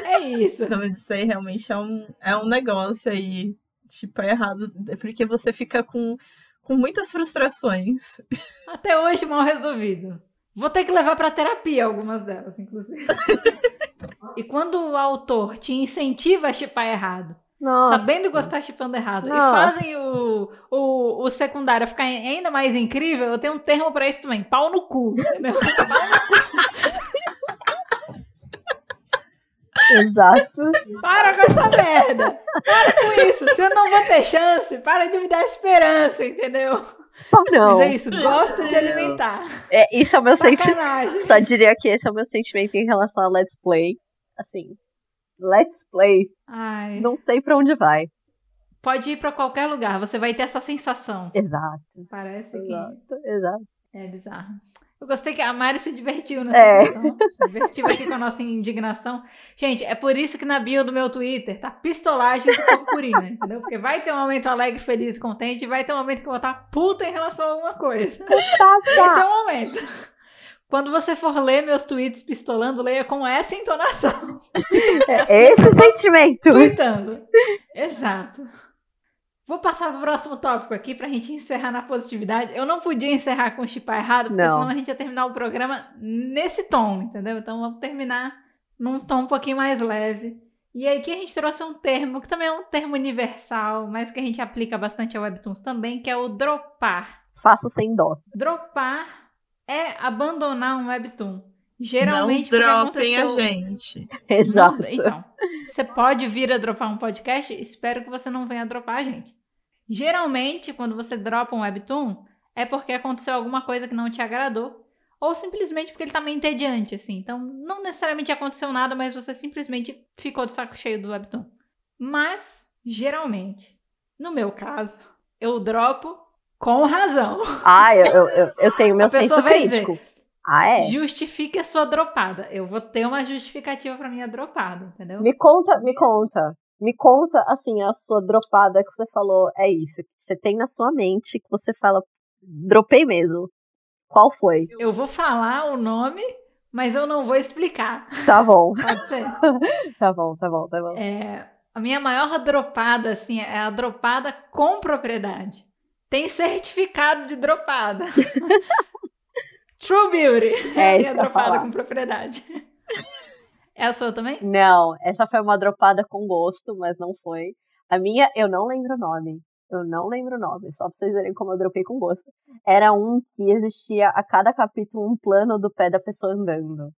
É isso. Não, mas isso aí realmente é um, é um negócio aí, tipo, é errado, é porque você fica com, com muitas frustrações. Até hoje mal resolvido. Vou ter que levar pra terapia algumas delas, inclusive. e quando o autor te incentiva a chipar errado, Nossa. sabendo gostar chipando errado, e Nossa. fazem o, o, o secundário ficar ainda mais incrível, eu tenho um termo pra isso também, pau no cu. entendeu? Exato. Para com essa merda! Para com isso! Se eu não vou ter chance, para de me dar esperança, entendeu? Só não. Mas é isso, gosta de alimentar. É, isso é o meu sentimento. Só diria que esse é o meu sentimento em relação a Let's Play. Assim, Let's Play. Ai, Não sei pra onde vai. pode ir pra qualquer lugar, você vai ter essa sensação. Exato. Parece que Exato. Exato. é bizarro. Eu gostei que a Mari se divertiu nessa É. situação. Se divertiu aqui com a nossa indignação. Gente, é por isso que na bio do meu Twitter tá pistolagens e purpurina, entendeu? Porque vai ter um momento alegre, feliz e contente e vai ter um momento que eu vou estar puta em relação a alguma coisa. Esse é o momento. Quando você for ler meus tweets pistolando, leia com essa entonação. É esse sentimento. Tweetando. Exato. Vou passar pro próximo tópico aqui pra gente encerrar na positividade. Eu não podia encerrar com chipar errado, porque Não. senão a gente ia terminar o programa nesse tom, entendeu? Então vamos terminar num tom um pouquinho mais leve. E aí que a gente trouxe um termo, que também é um termo universal, mas que a gente aplica bastante a Webtoons também, que é o dropar. Faço sem dó. Dropar é abandonar um Webtoon. Geralmente não dropem a gente. Exato. não, então, você pode vir a dropar um podcast, espero que você não venha dropar a gente. Geralmente, quando você dropa um webtoon, é porque aconteceu alguma coisa que não te agradou, ou simplesmente porque ele tá meio entediante, assim. Então, não necessariamente aconteceu nada, mas você simplesmente ficou de saco cheio do webtoon. Mas, geralmente, no meu caso, eu dropo com razão. Ah, eu, eu, eu, eu tenho meu senso crítico. Ah, é? Justifique a sua dropada. Eu vou ter uma justificativa pra minha dropada, entendeu? Me conta, me conta. Me conta, assim, a sua dropada que você falou. É isso. Que você tem na sua mente que você fala, dropei mesmo. Qual foi? Eu vou falar o nome, mas eu não vou explicar. Tá bom, Pode ser? tá bom, tá bom, tá bom. É, a minha maior dropada, assim, é a dropada com propriedade. Tem certificado de dropada. True Beauty. É a isso minha dropada com propriedade. É a sua também? Não, essa foi uma dropada com gosto, mas não foi. A minha, eu não lembro o nome. Eu não lembro o nome, só pra vocês verem como eu dropei com gosto. Era um que existia a cada capítulo um plano do pé da pessoa andando.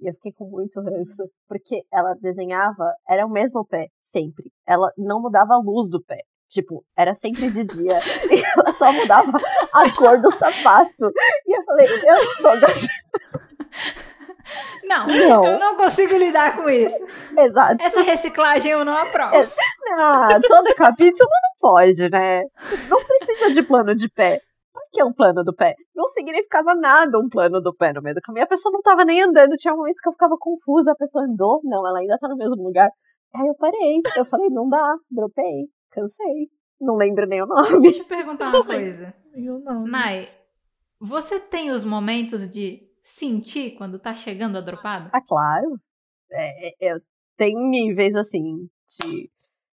E eu fiquei com muito ranço, porque ela desenhava, era o mesmo pé, sempre. Ela não mudava a luz do pé. Tipo, era sempre de dia. e ela só mudava a cor do sapato. E eu falei, eu não tô gostando. Não, Não. eu não consigo lidar com isso. Exato. Essa reciclagem eu não aprovo. Ah, todo capítulo não pode, né? Não precisa de plano de pé. Por que um plano do pé? Não significava nada um plano do pé no meio do caminho. A pessoa não tava nem andando. Tinha momentos que eu ficava confusa. A pessoa andou? Não, ela ainda tá no mesmo lugar. Aí eu parei. Eu falei, não dá. Dropei. Cansei. Não lembro nem o nome. Deixa eu perguntar uma coisa. Eu não. Nai, você tem os momentos de sentir quando tá chegando a dropada? Ah, claro. É, é, eu tenho níveis, assim, de,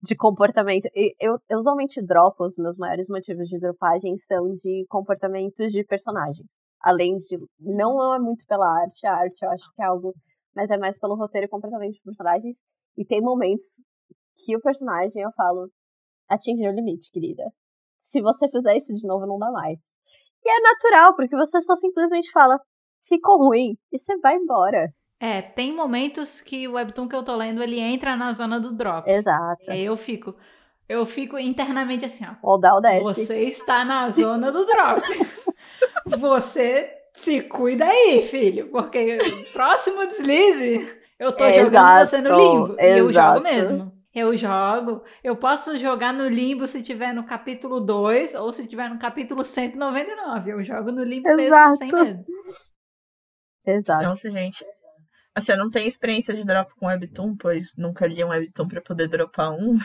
de comportamento. Eu, eu usualmente dropo, os meus maiores motivos de dropagem são de comportamentos de personagens. Além de. Não é muito pela arte, a arte eu acho que é algo. Mas é mais pelo roteiro e comportamento de personagens. E tem momentos que o personagem eu falo: atingiu o limite, querida. Se você fizer isso de novo, não dá mais. E é natural, porque você só simplesmente fala: ficou ruim, e você vai embora. É, tem momentos que o webtoon que eu tô lendo, ele entra na zona do drop. Exato. Aí eu fico, eu fico internamente assim, ó. O desce. Você está na zona do drop. você se cuida aí, filho, porque próximo deslize, eu tô Exato, jogando você no limbo. E eu exato. jogo mesmo. Eu jogo. Eu posso jogar no limbo se tiver no capítulo 2 ou se tiver no capítulo 199. Eu jogo no limbo mesmo Exato. sem medo. Exato. Nossa, gente. Assim, eu não tenho experiência de drop com webtoon, pois nunca li um webtoon pra poder dropar um.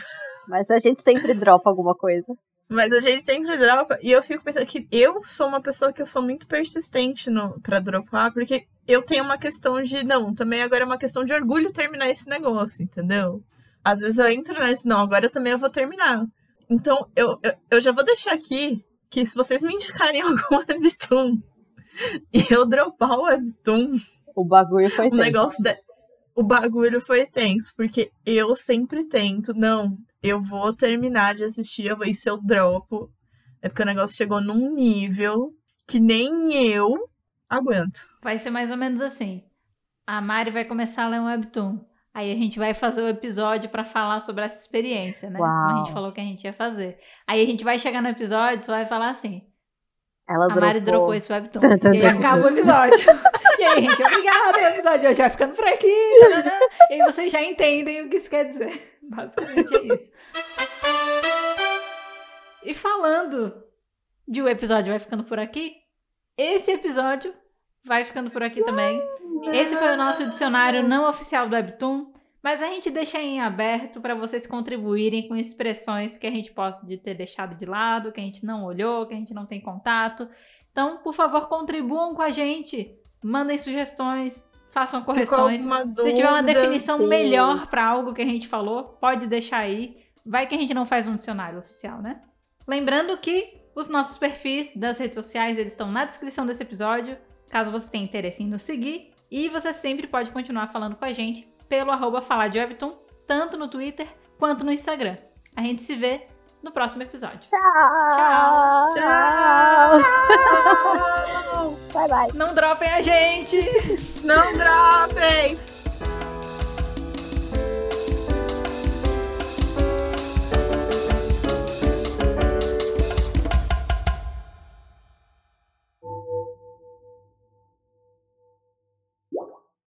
Mas a gente sempre dropa alguma coisa. Mas a gente sempre dropa. E eu fico pensando que eu sou uma pessoa que eu sou muito persistente no, pra dropar, porque eu tenho uma questão de. Não, também agora é uma questão de orgulho terminar esse negócio, entendeu? Às vezes eu entro nesse, não, agora também eu vou terminar. Então, eu, eu, eu já vou deixar aqui que se vocês me indicarem algum webtoon e eu dropar o webtoon, O bagulho foi o tenso. negócio da... O bagulho foi tenso, porque eu sempre tento, não, eu vou terminar de assistir, eu vou, e se eu dropo, é porque o negócio chegou num nível que nem eu aguento. Vai ser mais ou menos assim. A Mari vai começar a ler um webtoon. Aí a gente vai fazer o episódio pra falar sobre essa experiência, né? Como a gente Uau. falou que a gente ia fazer. Aí a gente vai chegar no episódio e só vai falar assim: Ela a Mari dropou. dropou esse webtoon. Tum, tum, E tum, acaba o episódio. e aí, gente, obrigada. O episódio hoje vai ficando por aqui. tarará. E aí vocês já entendem o que isso quer dizer. Basicamente é isso. E falando de o episódio vai ficando por aqui, esse episódio vai ficando por aqui também. Esse foi o nosso dicionário não oficial do Webtoon, mas a gente deixa em aberto para vocês contribuírem com expressões que a gente possa de ter deixado de lado, que a gente não olhou, que a gente não tem contato. Então, por favor, contribuam com a gente. Mandem sugestões, façam correções. alguma Se tiver uma dúvida? definição Sim. melhor para algo que a gente falou, pode deixar aí. Vai que a gente não faz um dicionário oficial, né? Lembrando que os nossos perfis das redes sociais eles estão na descrição desse episódio, caso você tenha interesse em nos seguir. E você sempre pode continuar falando com a gente pelo arroba falar de Webtoon, tanto no Twitter quanto no Instagram. A gente se vê no próximo episódio. Tchau. Tchau! Bye, bye. Não dropem a gente! Não dropem!